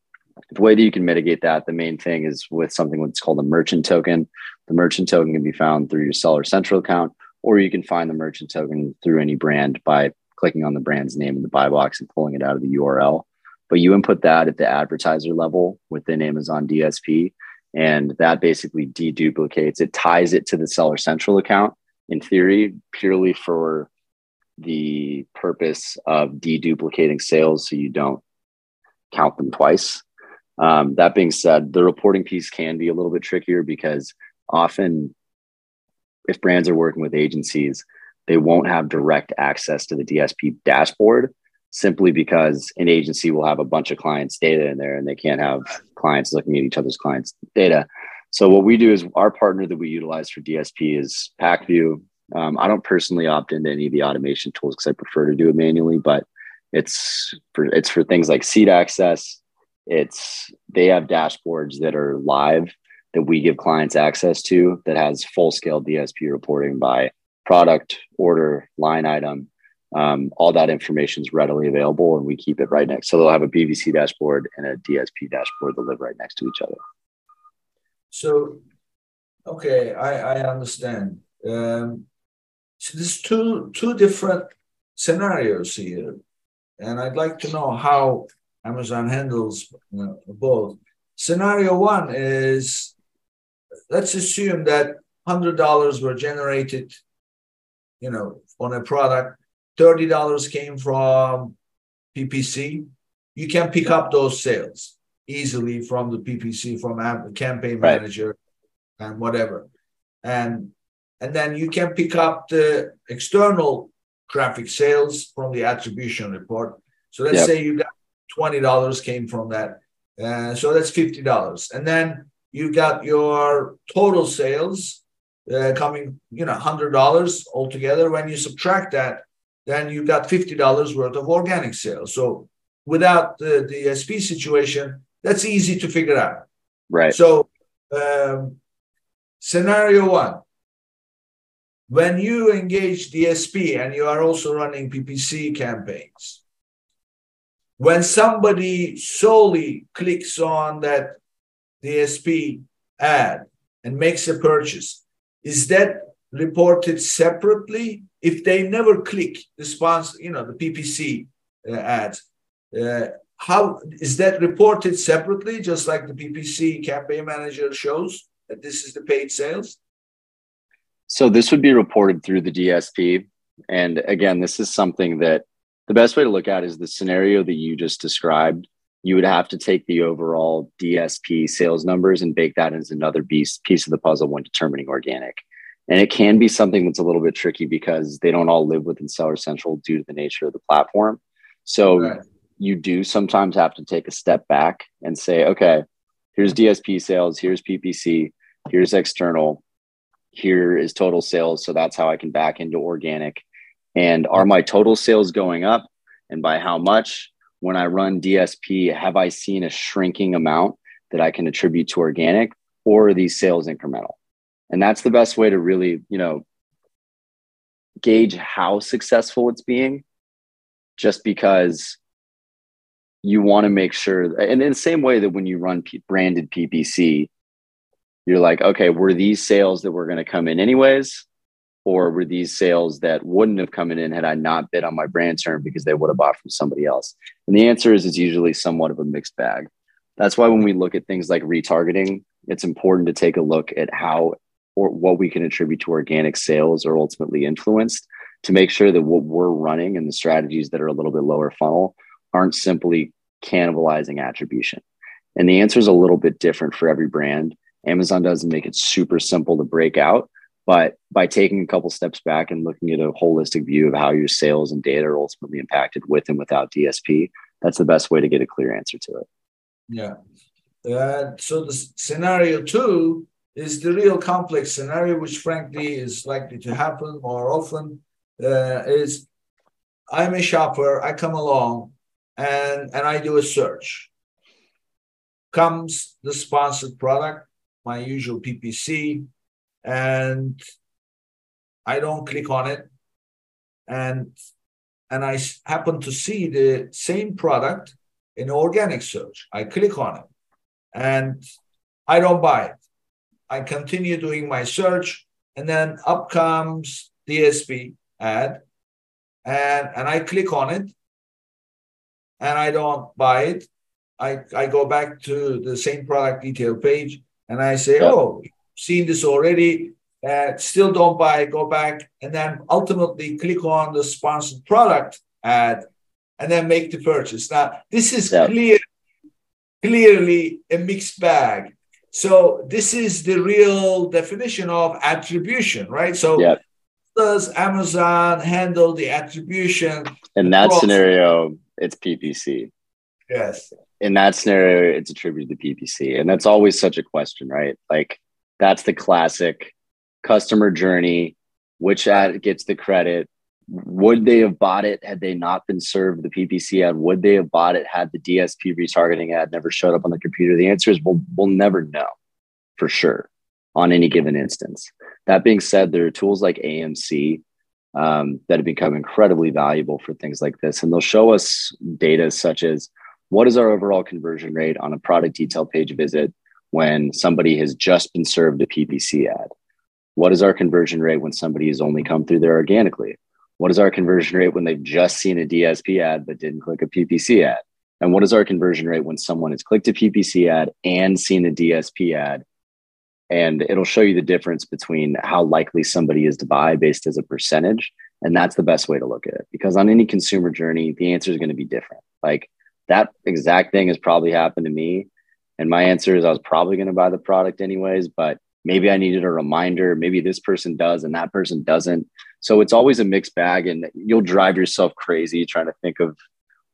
Speaker 3: the way that you can mitigate that, the main thing is with something that's called a merchant token. The merchant token can be found through your seller central account, or you can find the merchant token through any brand by clicking on the brand's name in the buy box and pulling it out of the URL. But you input that at the advertiser level within Amazon DSP, and that basically deduplicates it ties it to the seller central account in theory purely for the purpose of deduplicating sales so you don't count them twice um, that being said the reporting piece can be a little bit trickier because often if brands are working with agencies they won't have direct access to the dsp dashboard simply because an agency will have a bunch of clients' data in there and they can't have clients looking at each other's clients' data. So what we do is our partner that we utilize for DSP is Pacvue. Um, I don't personally opt into any of the automation tools because I prefer to do it manually, but it's for it's for things like seat access. It's they have dashboards that are live that we give clients access to that has full scale DSP reporting by product, order, line item, um, all that information is readily available and we keep it right next. So they'll have a PPC dashboard and a DSP dashboard that live right next to each other.
Speaker 2: So, okay, I, I understand. Um, so there's two two different scenarios here, and I'd like to know how Amazon handles both. Scenario one is let's assume that hundred dollars were generated, you know, on a product $30 came from PPC, you can pick up those sales easily from the PPC, from a campaign right. manager and whatever. And and then you can pick up the external traffic sales from the attribution report. So let's yep. say you got $20 came from that. Uh, so that's $50. And then you got your total sales uh, coming, you know, $100 altogether. When you subtract that, then you got $50 worth of organic sales. So without the, the SP situation, that's easy to figure out.
Speaker 3: Right.
Speaker 2: So um, scenario one, when you engage DSP and you are also running PPC campaigns, when somebody solely clicks on that DSP ad and makes a purchase, is that reported separately if they never click the sponsor, you know, the PPC uh, ads. Uh, how is that reported separately, just like the PPC campaign manager shows that this is the paid sales?
Speaker 3: So this would be reported through the DSP. And again, this is something that the best way to look at is the scenario that you just described. You would have to take the overall DSP sales numbers and bake that as another piece, piece of the puzzle when determining organic. And it can be something that's a little bit tricky because they don't all live within Seller Central due to the nature of the platform. So right. you do sometimes have to take a step back and say, okay, here's DSP sales, here's PPC, here's external, here is total sales. So that's how I can back into organic. And are my total sales going up? And by how much? When I run DSP, have I seen a shrinking amount that I can attribute to organic or are these sales incremental? And that's the best way to really, you know, gauge how successful it's being just because you want to make sure and in the same way that when you run P- branded ppc you're like okay were these sales that were going to come in anyways or were these sales that wouldn't have come in had i not bid on my brand term because they would have bought from somebody else and the answer is it's usually somewhat of a mixed bag that's why when we look at things like retargeting it's important to take a look at how or what we can attribute to organic sales are ultimately influenced to make sure that what we're running and the strategies that are a little bit lower funnel aren't simply cannibalizing attribution. And the answer is a little bit different for every brand. Amazon doesn't make it super simple to break out, but by taking a couple steps back and looking at a holistic view of how your sales and data are ultimately impacted with and without DSP, that's the best way to get a clear answer to it.
Speaker 2: Yeah. Uh, so the scenario two is the real complex scenario, which frankly is likely to happen more often. Uh, is I'm a shopper, I come along, and and I do a search. Comes the sponsored product, my usual PPC, and I don't click on it, and and I happen to see the same product in organic search. I click on it, and I don't buy it. I continue doing my search, and then up comes DSP ad, and and I click on it, and I don't buy it, I, I go back to the same product detail page and I say, yeah. oh, seen this already, uh, still don't buy, go back, and then ultimately click on the sponsored product ad and then make the purchase. Now, this is yeah. clear, clearly a mixed bag. So this is the real definition of attribution, right? So yeah. does Amazon handle the attribution?
Speaker 3: In that scenario, it's PPC.
Speaker 2: Yes.
Speaker 3: In that scenario, it's attributed to PPC. And that's always such a question, right? Like that's the classic customer journey. Which ad gets the credit? Would they have bought it had they not been served the PPC ad? Would they have bought it had the DSP retargeting ad never showed up on the computer? The answer is we'll, we'll never know for sure on any given instance. That being said, there are tools like AMC um, that have become incredibly valuable for things like this. And they'll show us data such as what is our overall conversion rate on a product detail page visit when somebody has just been served a PPC ad? What is our conversion rate when somebody has only come through there organically? What is our conversion rate when they've just seen a DSP ad but didn't click a PPC ad? And what is our conversion rate when someone has clicked a PPC ad and seen a DSP ad and it'll show you the difference between how likely somebody is to buy based as a percentage and that's the best way to look at it because on any consumer journey the answer is going to be different like that exact thing has probably happened to me and my answer is i was probably going to buy the product anyways but maybe i needed a reminder. Maybe this person does and that person doesn't. So it's always a mixed bag and you'll drive yourself crazy trying to think of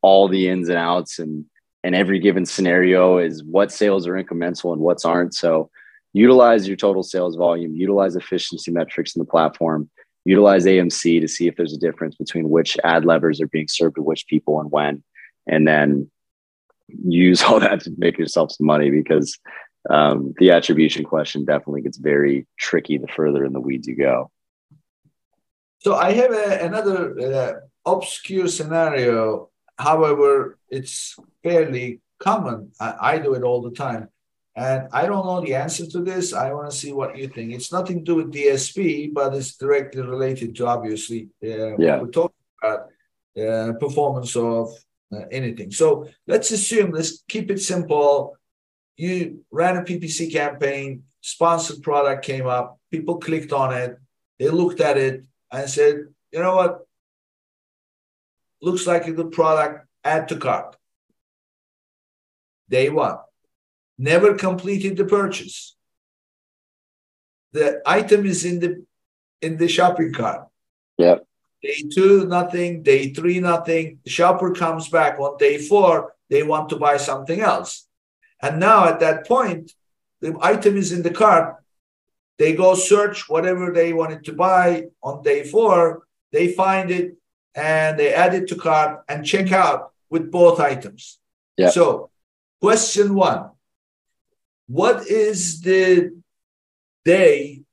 Speaker 3: all the ins and outs and and every given scenario is what sales are incremental and what's aren't. So utilize your total sales volume, utilize efficiency metrics in the platform, utilize AMC to see if there's a difference between which ad levers are being served to which people and when, and then use all that to make yourself some money because um, the attribution question definitely gets very tricky the further in the weeds you go.
Speaker 2: So I have a, another uh, obscure scenario. However, it's fairly common. I, I do it all the time and I don't know the answer to this. I want to see what you think. It's nothing to do with DSP, but it's directly related to obviously uh, yeah. we're talking about uh, performance of Uh, anything. So let's assume, let's keep it simple. You ran a PPC campaign, sponsored product came up, people clicked on it, they looked at it and said, you know what? Looks like a good product, add to cart. Day one never completed the purchase. The item is in the in the shopping cart.
Speaker 3: Yep.
Speaker 2: Day two, nothing. Day three, nothing. The shopper comes back on day four, they want to buy something else. And now at that point, the item is in the cart. They go search whatever they wanted to buy on day four, they find it and they add it to cart and check out with both items. Yeah. So, question one What is the day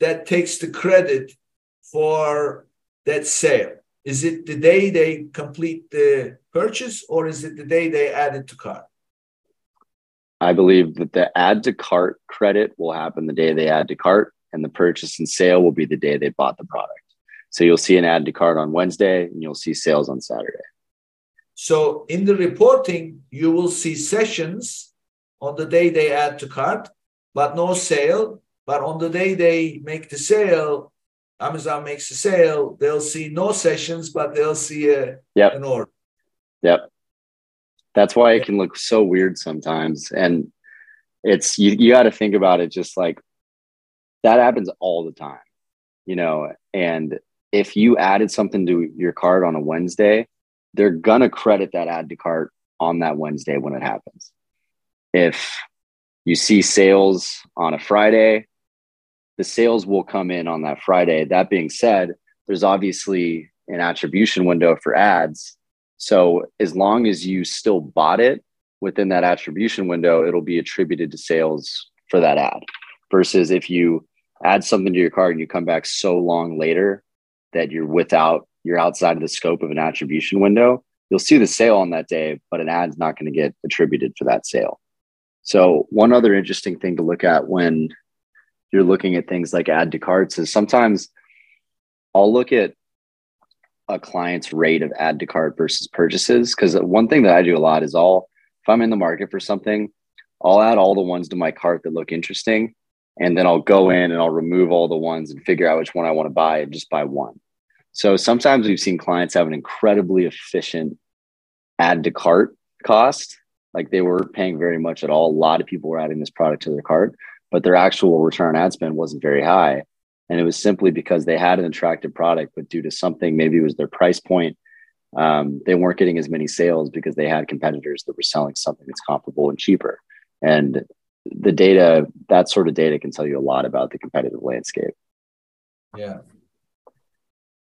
Speaker 2: that takes the credit for that sale? Is it the day they complete the purchase or is it the day they add it to cart?
Speaker 3: I believe that the add to cart credit will happen the day they add to cart, and the purchase and sale will be the day they bought the product. So you'll see an add to cart on Wednesday, and you'll see sales on Saturday.
Speaker 2: So in the reporting, you will see sessions on the day they add to cart, but no sale. But on the day they make the sale, Amazon makes a sale, they'll see no sessions, but they'll see a,
Speaker 3: yep.
Speaker 2: an order.
Speaker 3: Yep. That's why it can look so weird sometimes. And it's you, you got to think about it just like that happens all the time, you know. And if you added something to your cart on a Wednesday, they're gonna credit that add to cart on that Wednesday when it happens. If you see sales on a Friday, the sales will come in on that Friday. That being said, there's obviously an attribution window for ads so as long as you still bought it within that attribution window, it'll be attributed to sales for that ad. Versus if you add something to your cart and you come back so long later that you're without, you're outside of the scope of an attribution window, you'll see the sale on that day, but an ad's not going to get attributed for that sale. So one other interesting thing to look at when you're looking at things like add to carts is sometimes I'll look at a client's rate of add to cart versus purchases. Because one thing that I do a lot is all if I'm in the market for something, I'll add all the ones to my cart that look interesting, and then I'll go in and I'll remove all the ones and figure out which one I want to buy and just buy one. So sometimes we've seen clients have an incredibly efficient add to cart cost. Like they weren't paying very much at all. A lot of people were adding this product to their cart, but their actual return ad spend wasn't very high. And it was simply because they had an attractive product, but due to something, maybe it was their price point, um, they weren't getting as many sales because they had competitors that were selling something that's comparable and cheaper. And the data, that sort of data can tell you a lot about the competitive landscape.
Speaker 2: Yeah.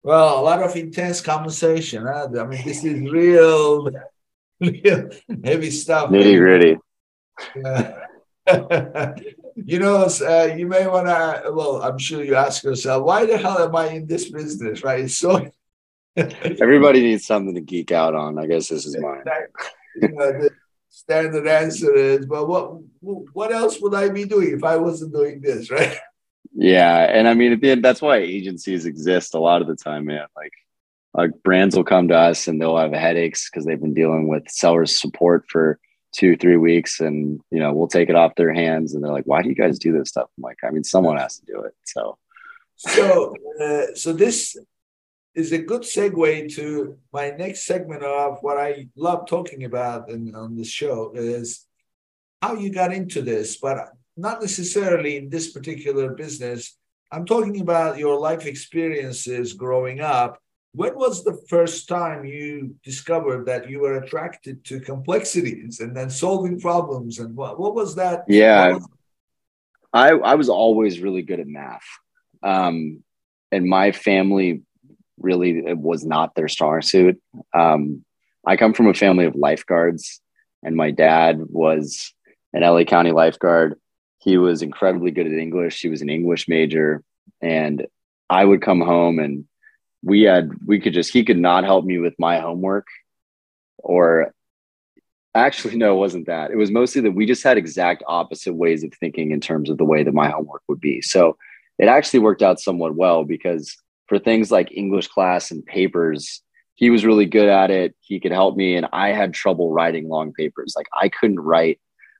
Speaker 2: Well, a lot of intense conversation. Huh? I mean, this is real, real heavy stuff.
Speaker 3: Nitty gritty.
Speaker 2: Yeah. you know, uh, you may want to, well, I'm sure you ask yourself, why the hell am I in this business, right? So
Speaker 3: everybody needs something to geek out on. I guess this is mine.
Speaker 2: you know, the standard answer is, but what what else would I be doing if I wasn't doing this, right?
Speaker 3: Yeah, and I mean, at the end, that's why agencies exist a lot of the time, man. Like, like brands will come to us and they'll have headaches because they've been dealing with sellers support for two three weeks and you know we'll take it off their hands and they're like why do you guys do this stuff? I'm like i mean someone has to do it. So
Speaker 2: so uh, so this is a good segue to my next segment of what i love talking about in, on the show is how you got into this but not necessarily in this particular business. I'm talking about your life experiences growing up when was the first time you discovered that you were attracted to complexities and then solving problems? And what, what was that?
Speaker 3: Yeah.
Speaker 2: Was-
Speaker 3: I, I was always really good at math. Um, and my family really it was not their strong suit. Um, i come from a family of lifeguards and my dad was an la county lifeguard. He was incredibly good at english. He was an english major. And i would come home and we had we could just he could not help me with my homework or actually no it wasn't that. It was mostly that we just had exact opposite ways of thinking in terms of the way that my homework would be. So it actually worked out somewhat well because for things like english class and papers he was really good at it. He could help me and i had trouble writing long papers. Like i couldn't write.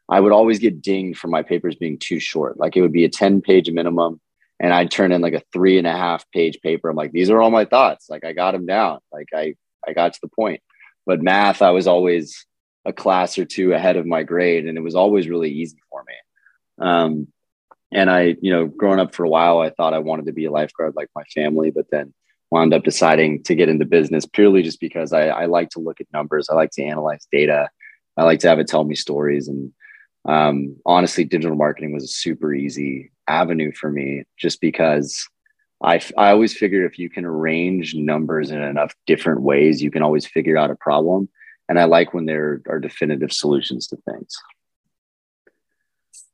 Speaker 3: I would always get dinged for my papers being too short. Like it would be a 10 page minimum and I'd turn in like a three and a half page paper. I'm like, these are all my thoughts. Like I got them down. Like I, I got to the point. But math, I was always a class or two ahead of my grade, and it was always really easy for me. Um, and I, you know, growing up for a while, I thought I wanted to be a lifeguard like my family, but then wound up deciding to get into business purely just because I, I like to look at numbers. I like to analyze data. I like to have it tell me stories. And um, honestly, digital marketing was a super easy avenue for me just because I, I always figured if you can arrange numbers in enough different ways, you can always figure out a problem. And I like when there are definitive solutions to things.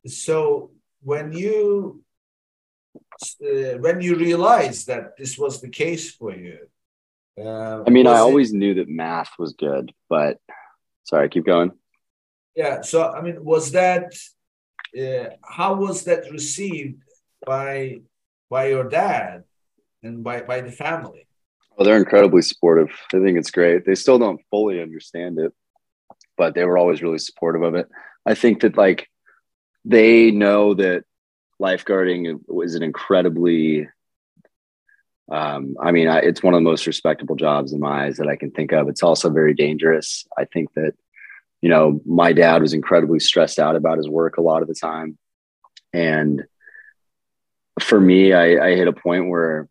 Speaker 2: So when you uh, when you realized that this was the case for you,
Speaker 3: uh, I mean, I always knew that math was good, but sorry, keep going.
Speaker 2: Yeah. So I mean, was that uh, how was that received by by your dad and by, by the family?
Speaker 3: Well, they're incredibly supportive. I think it's great. They still don't fully understand it, but they were always really supportive of it. I think that like they know that lifeguarding is an incredibly um, I mean, I, it's one of the most respectable jobs in my eyes that I can think of. It's also very dangerous. I think that, you know, my dad was incredibly stressed out about his work a lot of the time. And for me, I, I hit a point where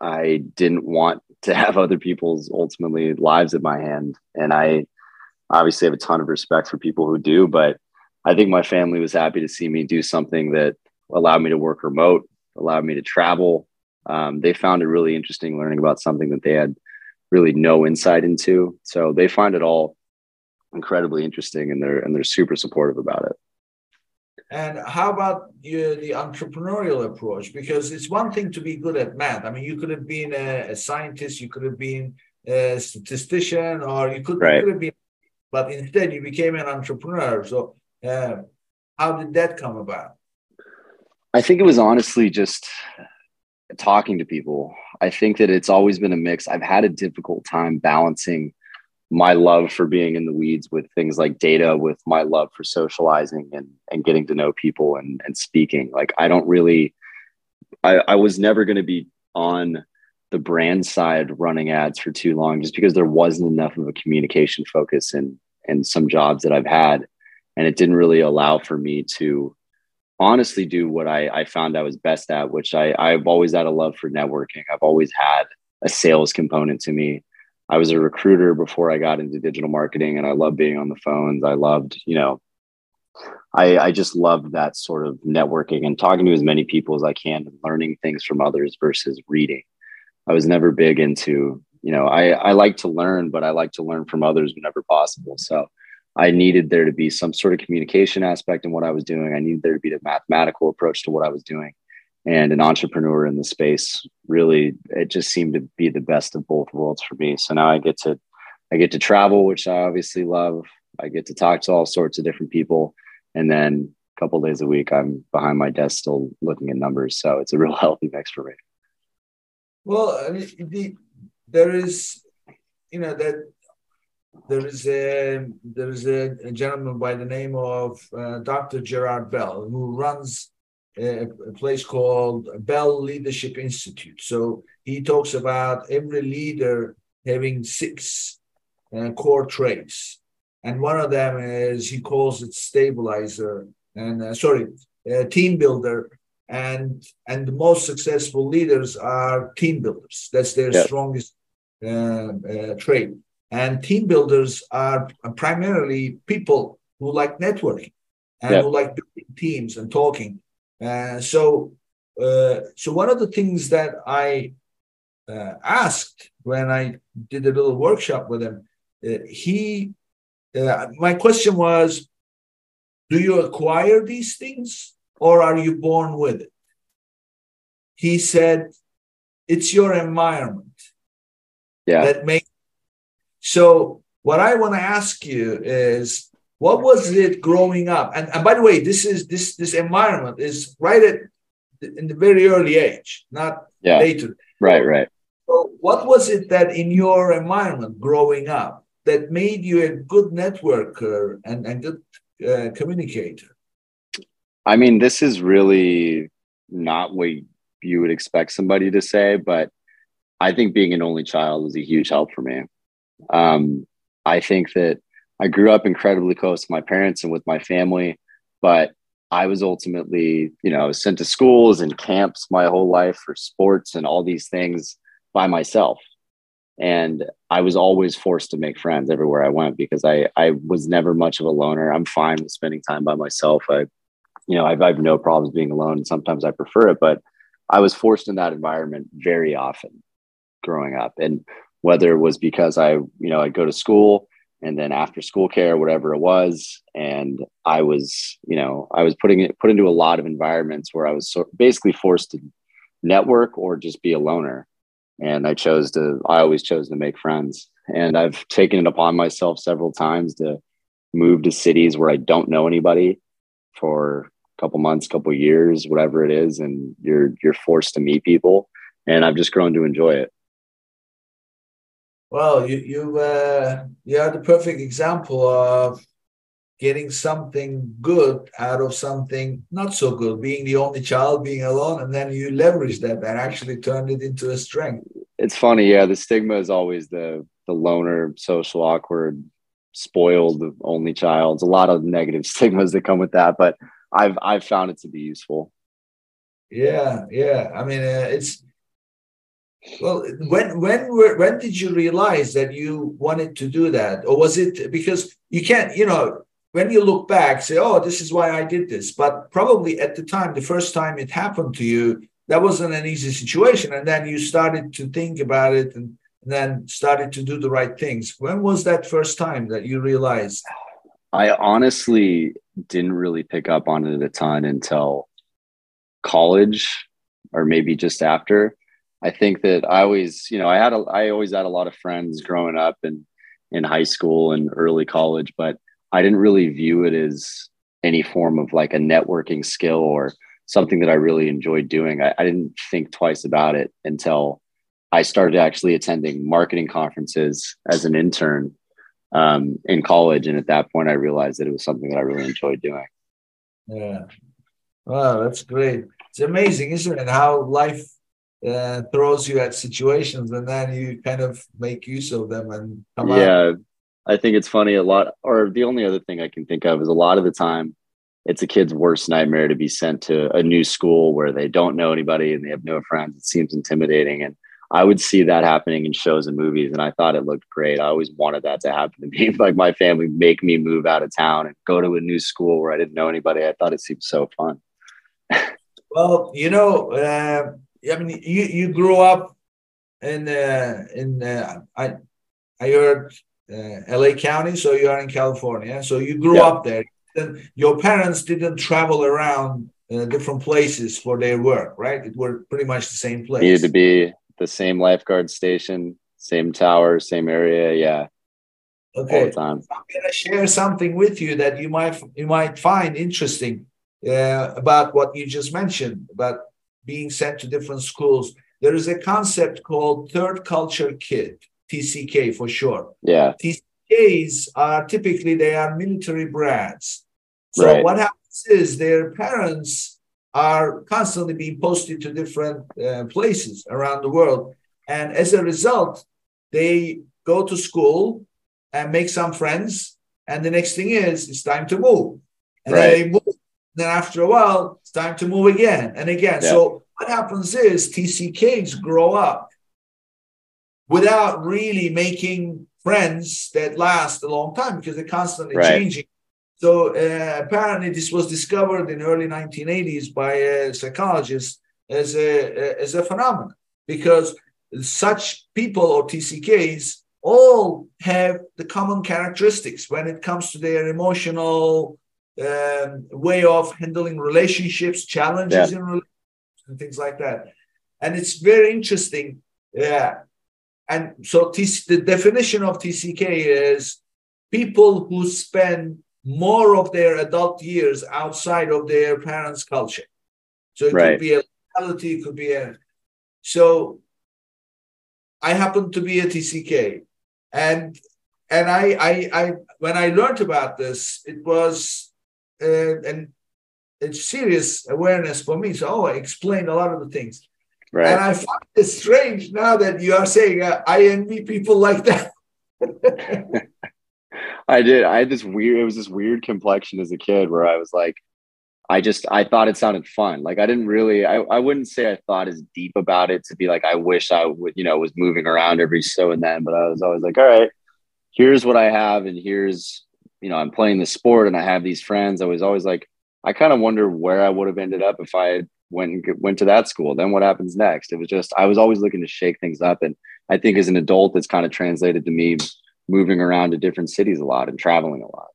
Speaker 3: I didn't want to have other people's ultimately lives at my hand. And I obviously have a ton of respect for people who do, but I think my family was happy to see me do something that allowed me to work remote, allowed me to travel. Um, they found it really interesting learning about something that they had really no insight into. So they find it all incredibly interesting and they're and they're super supportive about it.
Speaker 2: And how about you, the entrepreneurial approach? Because it's one thing to be good at math. I mean, you could have been a, a scientist, you could have been a statistician, or you could, right. you could have been, but instead you became an entrepreneur. So, uh, how did that come about?
Speaker 3: I think it was honestly just talking to people. I think that it's always been a mix. I've had a difficult time balancing my love for being in the weeds with things like data with my love for socializing and, and getting to know people and, and speaking like i don't really i, I was never going to be on the brand side running ads for too long just because there wasn't enough of a communication focus in in some jobs that i've had and it didn't really allow for me to honestly do what I, I found I was best at, which I, I've always had a love for networking. I've always had a sales component to me. I was a recruiter before I got into digital marketing and I loved being on the phones. I loved, you know, I, I just loved that sort of networking and talking to as many people as I can and learning things from others versus reading. I was never big into, you know, I, I like to learn, but I like to learn from others whenever possible. So I needed there to be some sort of communication aspect in what I was doing. I needed there to be a mathematical approach to what I was doing and an entrepreneur in the space really it just seemed to be the best of both worlds for me. So now i get to i get to travel which i obviously love. I get to talk to all sorts of different people. And then a couple days a week i'm behind my desk still looking at numbers. So it's a real healthy mix for me.
Speaker 2: Well I mean, the, there is you know that there is a there is a, a gentleman by the name of uh, Dr. Gerald Bell who runs a, a place called Bell Leadership Institute. So he talks about every leader having six uh, core traits, and one of them is he calls it stabilizer and uh, sorry, uh, team builder. And and the most successful leaders are team builders. That's their yeah. strongest uh, uh, trait. And team builders are primarily people who like networking and yeah. who like building teams and talking. Uh, so, uh, so one of the things that I uh, asked when I did a little workshop with him, uh, he, uh, my question was, do you acquire these things or are you born with it? He said, it's your environment
Speaker 3: yeah.
Speaker 2: that makes. So, what I want to ask you is, what was it growing up? And, and by the way, this is this this environment is right at in the very early age, not yeah. later.
Speaker 3: Right, right.
Speaker 2: So what was it that in your environment growing up that made you a good networker and, and good uh, communicator?
Speaker 3: I mean, this is really not what you would expect somebody to say, but I think being an only child was a huge help for me. Um, I think that I grew up incredibly close to my parents and with my family, but I was ultimately, you know, sent to schools and camps my whole life for sports and all these things. by myself. And I was always forced to make friends everywhere I went because I, I was never much of a loner. I'm fine with spending time by myself. I, you know, I've, I've no problems being alone. And sometimes I prefer it, but I was forced in that environment very often growing up. And whether it was because I, you know, I'd go to school and then after school care, whatever it was. And I was, you know, I was putting it put into a lot of environments where I was so basically forced to network or just be a loner. And I chose to, I always chose to make friends. And I've taken it upon myself several times to move to cities where I don't know anybody for a couple months, couple years, whatever it is. And you're, you're forced to meet people. And I've just grown to enjoy it.
Speaker 2: Well, you you uh, you are the perfect example of getting something good out of something not so good. Being the only child, being alone, and then you leverage that and actually turned it into a strength.
Speaker 3: It's funny, yeah. The stigma is always the the loner, social, awkward, spoiled, only child. It's a lot of negative stigmas that come with that, but I've I've found it to be useful.
Speaker 2: Yeah, yeah. I mean, uh, it's well, when when when did you realize that you wanted to do that, or was it because you can't, you know, when you look back, say, "Oh, this is why I did this," but probably at the time, the first time it happened to you, that wasn't an easy situation, and then you started to think about it and, and then started to do the right things. When was that first time that you realized?
Speaker 3: I honestly didn't really pick up on it a ton until college, or maybe just after I think that I always, you know, I had a, I always had a lot of friends growing up and in high school and early college, but I didn't really view it as any form of like a networking skill or something that I really enjoyed doing. I, I didn't think twice about it until I started actually attending marketing conferences as an intern um, in college. And at that point, I realized that it was something that I really enjoyed doing.
Speaker 2: Yeah. Wow, that's great. It's amazing, isn't it? How life uh, throws you at situations and then you kind of make use of them and come
Speaker 3: yeah out. i think it's funny a lot or the only other thing i can think of is a lot of the time it's a kid's worst nightmare to be sent to a new school where they don't know anybody and they have no friends. It seems intimidating. And i would see that happening in shows and movies and i thought it looked great. I always wanted that to happen to me like my family make me move out of town and go to a new school where i didn't know anybody. I thought it seemed so fun.
Speaker 2: Well you know uh I mean, you you grew up in uh, in uh, I I heard uh, L.A. County, so you are in California. So you grew yeah. up there. And your parents didn't travel around uh, different places for their work, right? It were pretty much the same place.
Speaker 3: Needed to be the same lifeguard station, same tower, same area. Yeah.
Speaker 2: Okay. All the time. I'm gonna share something with you that you might you might find interesting uh, about what you just mentioned about being sent to different schools, there is a concept called third culture kid, TCK for short.
Speaker 3: Yeah.
Speaker 2: TCKs are typically they are military brads. So right. what happens is their parents are constantly being posted to different uh, places around the world, and as a result, they go to school and make some friends, and the next thing is it's time to move, and right. then they move then after a while, it's time to move again and again. Yeah. So what happens is TCKs grow up without really making friends that last a long time because they're constantly right. changing. So uh, apparently, this was discovered in early 1980s by a psychologist as a as a phenomenon because such people or TCKs all have the common characteristics when it comes to their emotional um, way of handling relationships, challenges yeah. in relationships, and things like that. And it's very interesting. Yeah. And so TC, the definition of TCK is people who spend more of their adult years outside of their parents' culture. So it right. could be a locality, it could be a. So I happen to be a TCK, and and I I I when I learned about this, it was and it's serious awareness for me. So, oh, I explained a lot of the things. Right. And I find it strange now that you are saying uh, I envy people like that.
Speaker 3: I did. I had this weird, it was this weird complexion as a kid where I was like, I just I thought it sounded fun. Like I didn't really I, I wouldn't say I thought as deep about it to be like I wish I would, you know, was moving around every so and then, but I was always like, all right, here's what I have and here's, you know, I'm playing the sport and I have these friends. I was always like, I kind of wonder where I would have ended up if I had went went to that school. Then what happens next? It was just I was always looking to shake things up, and I think as an adult, it's kind of translated to me moving around to different cities a lot and traveling a lot.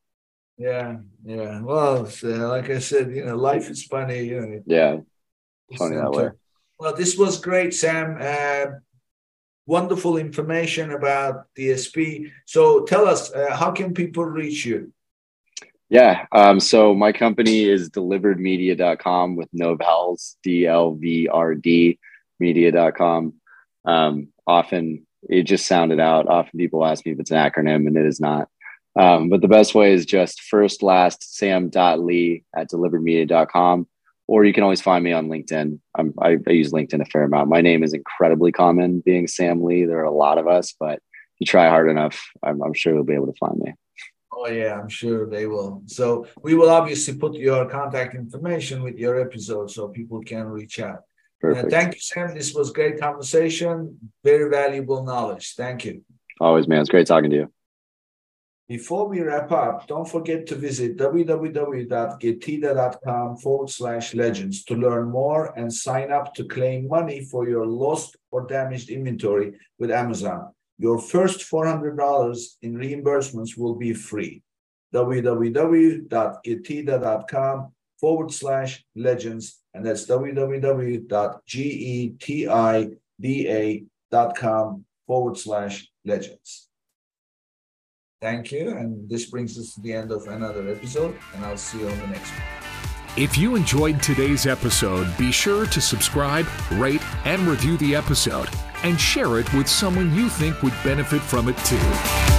Speaker 2: Yeah, yeah. Well, uh, like I said, you know, life is funny. You know,
Speaker 3: yeah, funny that way.
Speaker 2: Well, this was great, Sam. Uh, wonderful information about DSP. So, tell us, uh, how can people reach you?
Speaker 3: Yeah. Um, so my company is deliveredmedia.com with no vowels, D L V R D media.com. Um, often it just sounded out. Often people ask me if it's an acronym and it is not. Um, but the best way is just first, last, sam.lee at deliveredmedia.com. Or you can always find me on LinkedIn. I, I use LinkedIn a fair amount. My name is incredibly common being Sam Lee. There are a lot of us, but if you try hard enough, I'm, I'm sure you'll be able to find me.
Speaker 2: Oh yeah, I'm sure they will. So we will obviously put your contact information with your episode so people can reach out. Perfect. thank you, Sam. This was great conversation. Very valuable knowledge. Thank you.
Speaker 3: Always, man. It's great talking to you.
Speaker 2: Before we wrap up, don't forget to visit www.getida.com forward slash legends to learn more and sign up to claim money for your lost or damaged inventory with Amazon your first $400 in reimbursements will be free. www.getida.com forward slash legends, and that's www.getida.com forward slash legends. Thank you. And this brings us to the end of another episode, and I'll see you on the next one.
Speaker 1: If you enjoyed today's episode, be sure to subscribe, rate, and review the episode and share it with someone you think would benefit from it too.